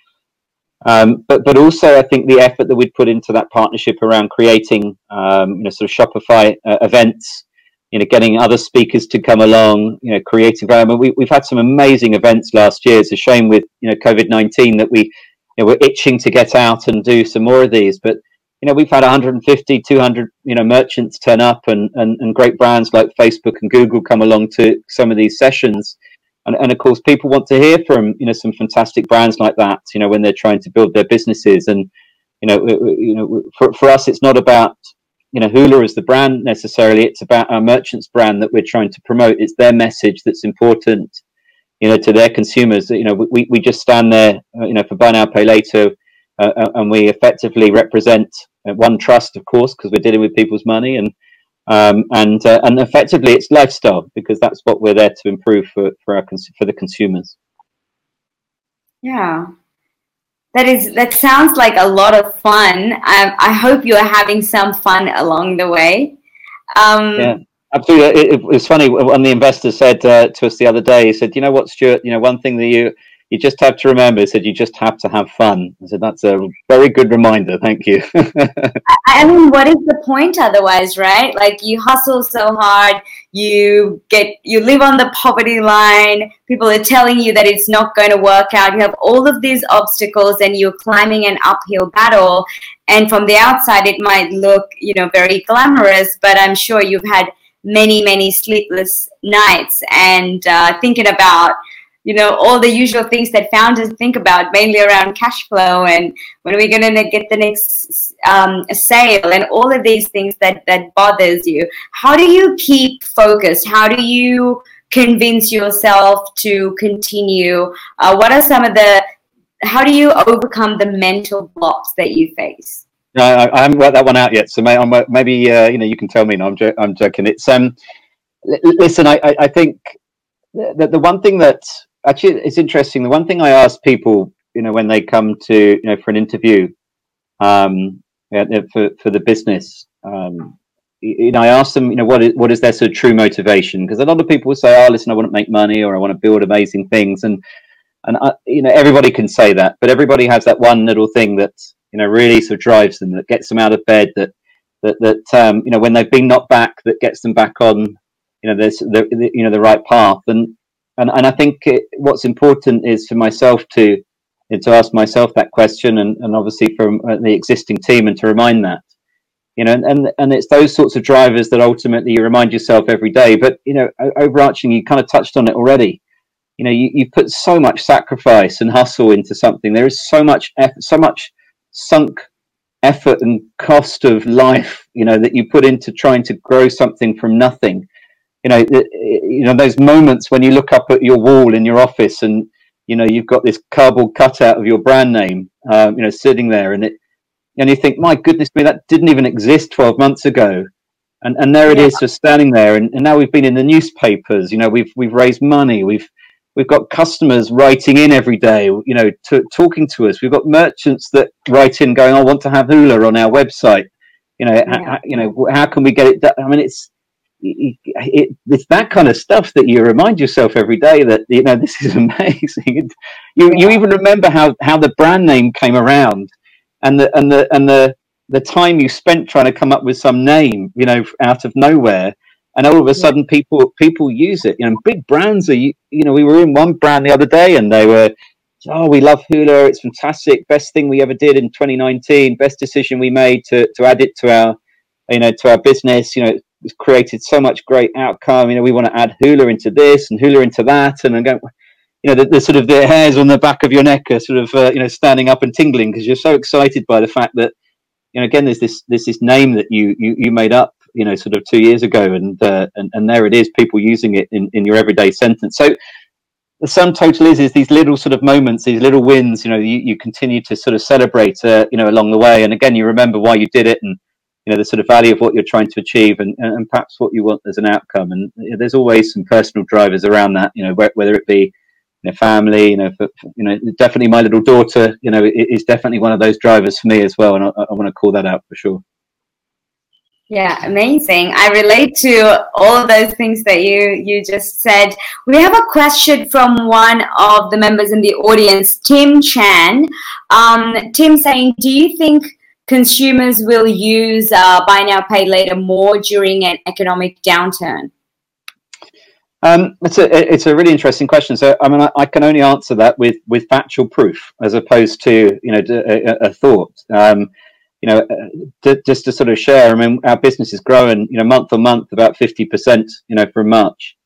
Um, but but also I think the effort that we'd put into that partnership around creating um, you know sort of Shopify uh, events, you know getting other speakers to come along, you know creating environment. We, we've had some amazing events last year. It's a shame with you know COVID nineteen that we you know, we're itching to get out and do some more of these, but you know, we've had 150, 200, you know, merchants turn up and, and, and great brands like Facebook and Google come along to some of these sessions. And, and of course, people want to hear from, you know, some fantastic brands like that, you know, when they're trying to build their businesses. And, you know, you know, for, for us, it's not about, you know, Hoolah is the brand necessarily. It's about our merchants brand that we're trying to promote. It's their message that's important, you know, to their consumers. You know, we, we just stand there, uh, you know, for buy now, pay later. Uh, uh and we effectively represent uh, one trust, of course, because we're dealing with people's money, and um, and uh, and effectively it's lifestyle because that's what we're there to improve for for our for the consumers. Yeah, that is that sounds like a lot of fun. I hope you are having some fun along the way. Um, yeah. Absolutely, it, it, was funny when the investor said uh, to us the other day. He said, "You know what, Stuart? You know one thing that you you just have to remember, he said, you just have to have fun. I said, that's a very good reminder. Thank you. I mean, what is the point otherwise, right? Like you hustle so hard, you get, you live on the poverty line. People are telling you that it's not going to work out. You have all of these obstacles and you're climbing an uphill battle. And from the outside, it might look, you know, very glamorous, but I'm sure you've had many, many sleepless nights and uh, thinking about, you know all the usual things that founders think about mainly around cash flow and when are we going to get the next um, sale and all of these things that that bothers you how do you keep focused how do you convince yourself to continue uh, what are some of the how do you overcome the mental blocks that you face no, I, I haven't worked that one out yet. So maybe uh, you know you can tell me. No, I'm, jo- I'm joking. It's um, listen. I, I, I think the, the one thing that actually it's interesting. The one thing i ask people you know when they come to you know for an interview um for for the business um you know i ask them you know what is what is their sort of true motivation? Because a lot of people will say oh listen i want to make money or i want to build amazing things and and I, you know everybody can say that but everybody has that one little thing that you know really sort of drives them that gets them out of bed that that that um you know when they've been knocked back that gets them back on you know there's the, the you know the right path. And and and I think it, what's important is for myself to to ask myself that question, and, and obviously from uh, the existing team, and to remind that, you know, and, and and it's those sorts of drivers that ultimately you remind yourself every day. But you know, overarching, you kind of touched on it already. You know, you, you put so much sacrifice and hustle into something. There is so much effort, so much sunk effort and cost of life, you know, that you put into trying to grow something from nothing you know, you know those moments when you look up at your wall in your office and you know you've got this cardboard cutout of your brand name, um, you know, sitting there, and it, and you think, my goodness me, that didn't even exist 12 months ago, and and there it yeah. is, just standing there, and, and now we've been in the newspapers, you know, we've we've raised money, we've we've got customers writing in every day, you know, to, talking to us. We've got merchants that write in, going, "I want to have Hoolah on our website." You know, yeah. you know, how can we get it? Done? I mean, it's it, it's that kind of stuff that you remind yourself every day that you know this is amazing. you you even remember how how the brand name came around, and the and the and the the time you spent trying to come up with some name, you know, out of nowhere, and all of a sudden people people use it. You know, big brands are you know we were in one brand the other day and they were. Oh, we love Hoolah. It's fantastic. Best thing we ever did in 2019. Best decision we made to, to add it to our, you know, to our business. You know, it's created so much great outcome. You know, we want to add Hoolah into this and Hoolah into that, and I'm going, you know, the, the, sort of the hairs on the back of your neck are sort of uh, you know standing up and tingling because you're so excited by the fact that you know again there's this there's this name that you you, you made up you know sort of two years ago and uh, and and there it is people using it in, in your everyday sentence so the sum total is is these little sort of moments these little wins you know you, you continue to sort of celebrate uh, you know along the way and again you remember why you did it and you know the sort of value of what you're trying to achieve and, and perhaps what you want as an outcome and there's always some personal drivers around that you know whether it be you know, family you know for, you know definitely my little daughter you know is definitely one of those drivers for me as well and I, I want to call that out for sure yeah, amazing. I relate to all those things that you you just said. We have a question from one of the members in the audience, Tim Chan. Um, Tim saying, "Do you think consumers will use uh, buy now, pay later more during an economic downturn? Um, it's a it's a really interesting question. So I mean, I, I, can only answer that with with factual proof as opposed to you know a, a thought. Um, you know, uh, just to sort of share. I mean, our business is growing, you know, month on month about fifty percent. You know, from March.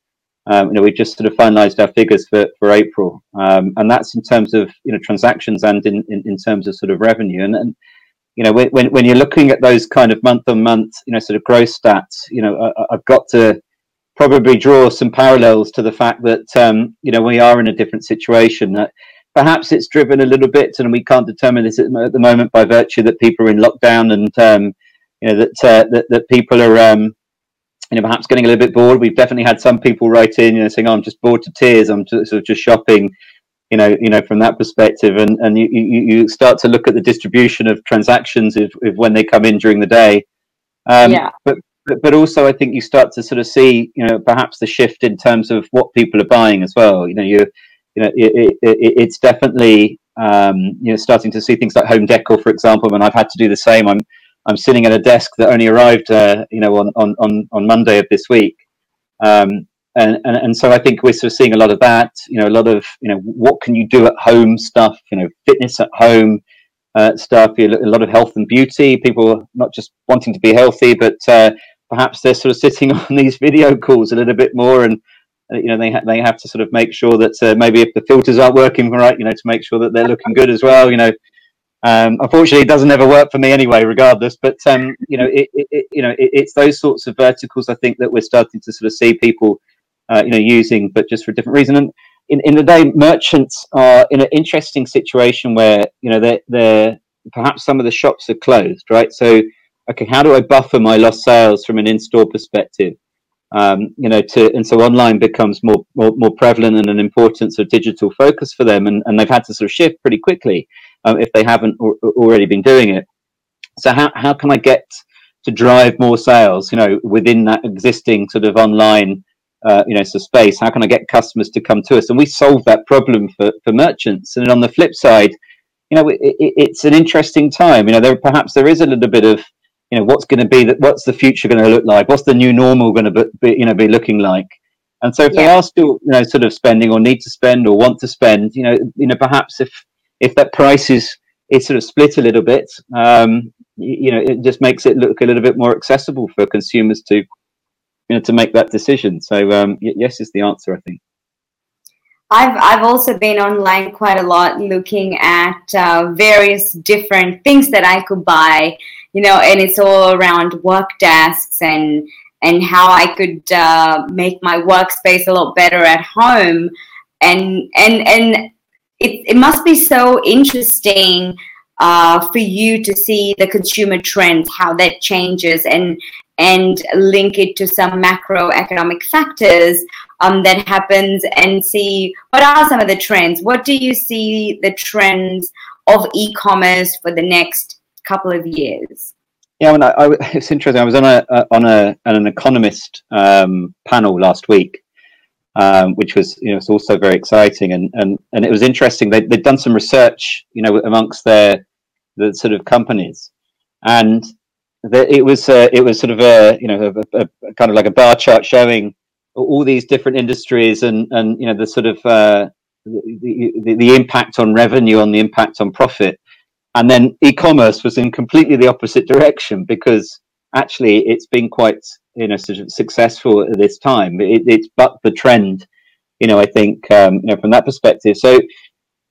Um, you know, we just sort of finalised our figures for, for April, um, and that's in terms of you know transactions and in, in, in terms of sort of revenue. And, and you know, when, when you're looking at those kind of month on month, you know, sort of growth stats, you know, I, have got to probably draw some parallels to the fact that, um, you know, we are in a different situation. That perhaps it's driven a little bit, and we can't determine this at the moment by virtue that people are in lockdown and, um, you know, that, uh, that, that people are, um, you know, perhaps getting a little bit bored. We've definitely had some people write in, you know, saying, oh, I'm just bored to tears. I'm just, sort of just shopping you know, you know, from that perspective, and and you, you, you start to look at the distribution of transactions if, if when they come in during the day. Um, yeah. But, but but also, I think you start to sort of see, you know, perhaps the shift in terms of what people are buying as well. You know, you you know, it, it, it's definitely um, you know starting to see things like home decor, for example. And I've had to do the same. I'm I'm sitting at a desk that only arrived, uh, you know, on, on on on Monday of this week. Um, and, and, and so I think we're sort of seeing a lot of that. You know, a lot of you know what can you do at home stuff. You know, fitness at home uh, stuff. A lot of health and beauty. People not just wanting to be healthy, but uh, perhaps they're sort of sitting on these video calls a little bit more, and uh, you know they ha- they have to sort of make sure that uh, maybe if the filters aren't working right, you know, to make sure that they're looking good as well. You know. Um, unfortunately, it doesn't ever work for me anyway, regardless. But um, you know, it, it, you know, it, it's those sorts of verticals I think that we're starting to sort of see people uh, you know, using, but just for a different reason. And in, in the day, merchants are in an interesting situation where, you know, they're, they're perhaps some of the shops are closed, right? So, okay, how do I buffer my lost sales from an in-store perspective? Um, you know, to and so online becomes more, more more prevalent and an importance of digital focus for them, and, and they've had to sort of shift pretty quickly um, if they haven't or, already been doing it. So how how can I get to drive more sales? You know, within that existing sort of online uh, you know, so space. How can I get customers to come to us? And we solve that problem for, for merchants. And on the flip side, you know, it, it, it's an interesting time. You know, there perhaps there is a little bit of, you know, what's going to be that? What's the future going to look like? What's the new normal going to be, you know, be looking like? And so, if yeah. they are still, you know, sort of spending or need to spend or want to spend, you know, you know, perhaps if if that price is is sort of split a little bit, um, you, you know, it just makes it look a little bit more accessible for consumers to you know to make that decision. So um, yes is the answer, I think. I've I've also been online quite a lot, looking at uh, various different things that I could buy, you know, and it's all around work desks and and how I could uh, make my workspace a lot better at home, and and and it it must be so interesting uh, for you to see the consumer trends, how that changes, and and link it to some macroeconomic factors um, that happens and see what are some of the trends. What do you see the trends of e-commerce for the next couple of years? Yeah, I mean, I, I, it's interesting. I was on a, on a an economist um, panel last week, um, which was you know it's also very exciting and and and it was interesting. They they'd done some research, you know, amongst their the sort of companies, and the, it was uh, it was sort of a you know a, a, a, kind of like a bar chart showing all these different industries and and you know the sort of uh, the, the, the impact on revenue on the impact on profit. And then e-commerce was in completely the opposite direction because actually it's been quite you know sort of successful at this time. It, it's but the trend you know i think um, you know from that perspective. So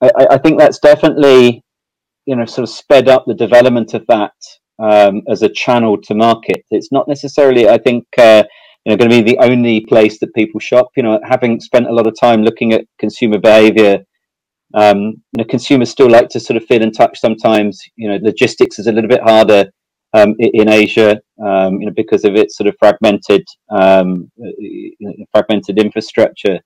I, I, think that's definitely you know sort of sped up the development of that um, as a channel to market. It's not necessarily i think uh, you know going to be the only place that people shop. You know having spent a lot of time looking at consumer behavior um, you know consumers still like to sort of feel in touch sometimes. You know logistics is a little bit harder um, in Asia, um, you know, because of its sort of fragmented, um, fragmented infrastructure.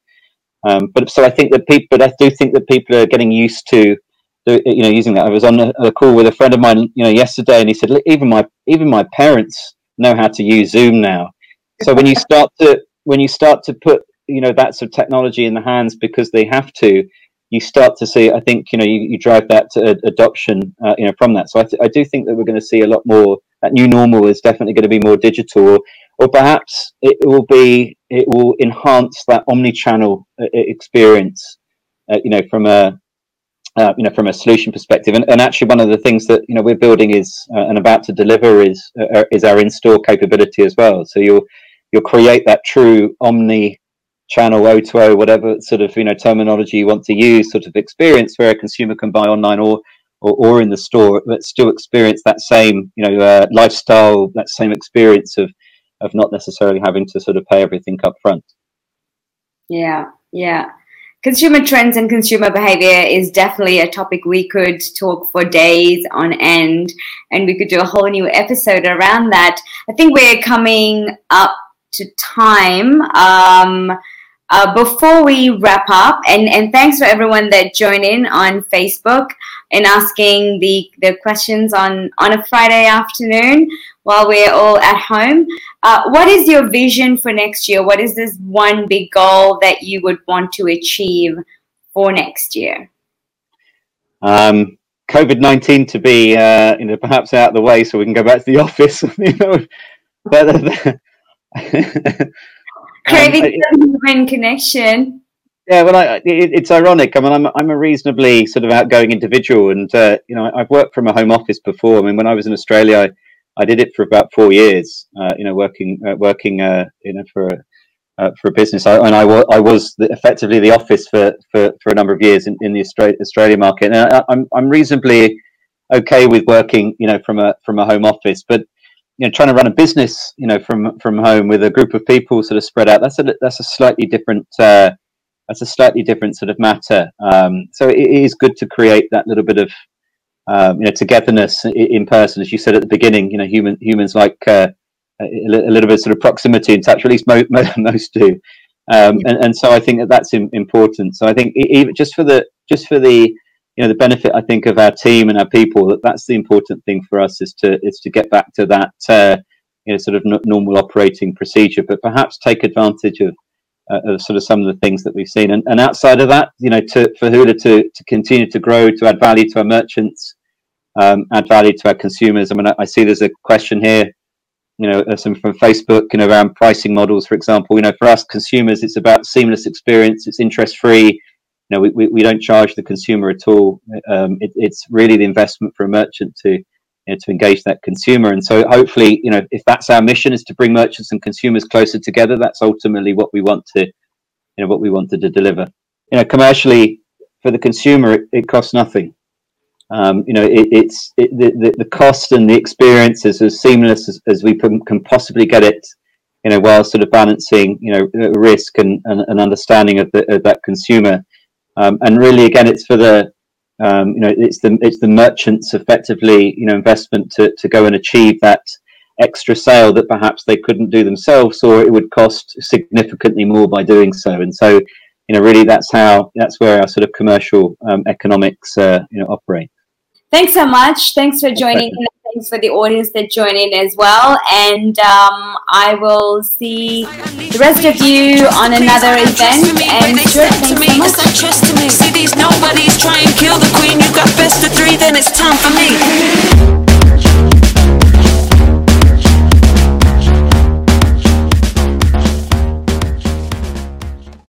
Um, but so I think that people, but I do think that people are getting used to, you know, using that. I was on a, a, call with a friend of mine, you know, yesterday, and he said, even my even my parents know how to use Zoom now. So when you start to when you start to put you know that sort of technology in the hands because they have to, you start to see, I think, you know, you, you drive that to adoption, uh, you know, from that. So I, th- I do think that we're going to see a lot more. That new normal is definitely going to be more digital, or, perhaps it will be, it will enhance that omni-channel uh, experience, uh, you know, from a, uh, you know, from a solution perspective. And, and actually, one of the things that you know we're building is uh, and about to deliver is uh, is our in-store capability as well. So you'll you'll create that true omni channel O2O, whatever sort of you know terminology you want to use, sort of experience where a consumer can buy online or or, or in the store, but still experience that same you know uh, lifestyle, that same experience of of not necessarily having to sort of pay everything up front. Yeah, yeah. Consumer trends and consumer behavior is definitely a topic we could talk for days on end, and we could do a whole new episode around that. I think we're coming up to time. Um, uh, before we wrap up, and, and thanks for everyone that joined in on Facebook and asking the, the questions on, on a Friday afternoon while we're all at home. Uh, what is your vision for next year? What is this one big goal that you would want to achieve for next year? Um, COVID nineteen to be uh, you know perhaps out of the way so we can go back to the office. you know, but, Craving human connection. Yeah, well, I, it, it's ironic. I mean, I'm I'm a reasonably sort of outgoing individual, and uh, you know, I've worked from a home office before. I mean, when I was in Australia, I, I did it for about four years. Uh, you know, working uh, working uh, you know for a, uh, for a business, I, and I I was the, effectively the office for, for, for a number of years in, in the Australia, Australia market. And I, I'm I'm reasonably okay with working, you know, from a from a home office, but you know trying to run a business you know from from home with a group of people sort of spread out that's a that's a slightly different uh, that's a slightly different sort of matter. Um, so it is good to create that little bit of um, you know togetherness in person. As you said at the beginning you know human humans like uh, a, little bit sort of proximity and touch at least most, most do. Um, and, and so I think that that's important. So I think even just for the just for the you know the benefit I think of our team and our people that that's the important thing for us is to is to get back to that uh, you know sort of n- normal operating procedure, but perhaps take advantage of uh, of sort of some of the things that we've seen. And, and outside of that, you know, to for Hoolah to to continue to grow, to add value to our merchants, um, add value to our consumers. I mean, I, I see there's a question here. You know, uh, some from Facebook, you know, around pricing models, for example. You know, for us consumers, it's about seamless experience. It's interest free know, we, we, we don't charge the consumer at all. Um, it, it's really the investment for a merchant to you know, to engage that consumer. And so, hopefully, you know, if that's our mission is to bring merchants and consumers closer together, that's ultimately what we want to, you know, what we wanted to deliver. You know, commercially for the consumer, it, it costs nothing. Um, you know, it, it's it, the, the cost and the experience is as seamless as, as we can possibly get it. You know, while sort of balancing, you know, risk and, and, and understanding of, the, of that consumer. Um, and really, again, it's for the um, you know it's the it's the merchants effectively you know investment to to go and achieve that extra sale that perhaps they couldn't do themselves, or it would cost significantly more by doing so. And so, you know, really, that's how that's where our sort of commercial um, economics uh, you know operate. Thanks so much. Thanks for joining thanks for the audience that joined in as well. And um, I will see the rest of you on another event. And Stuart, thanks so much. To me. See these nobodies try and kill the queen. You got best of three, then it's time for me.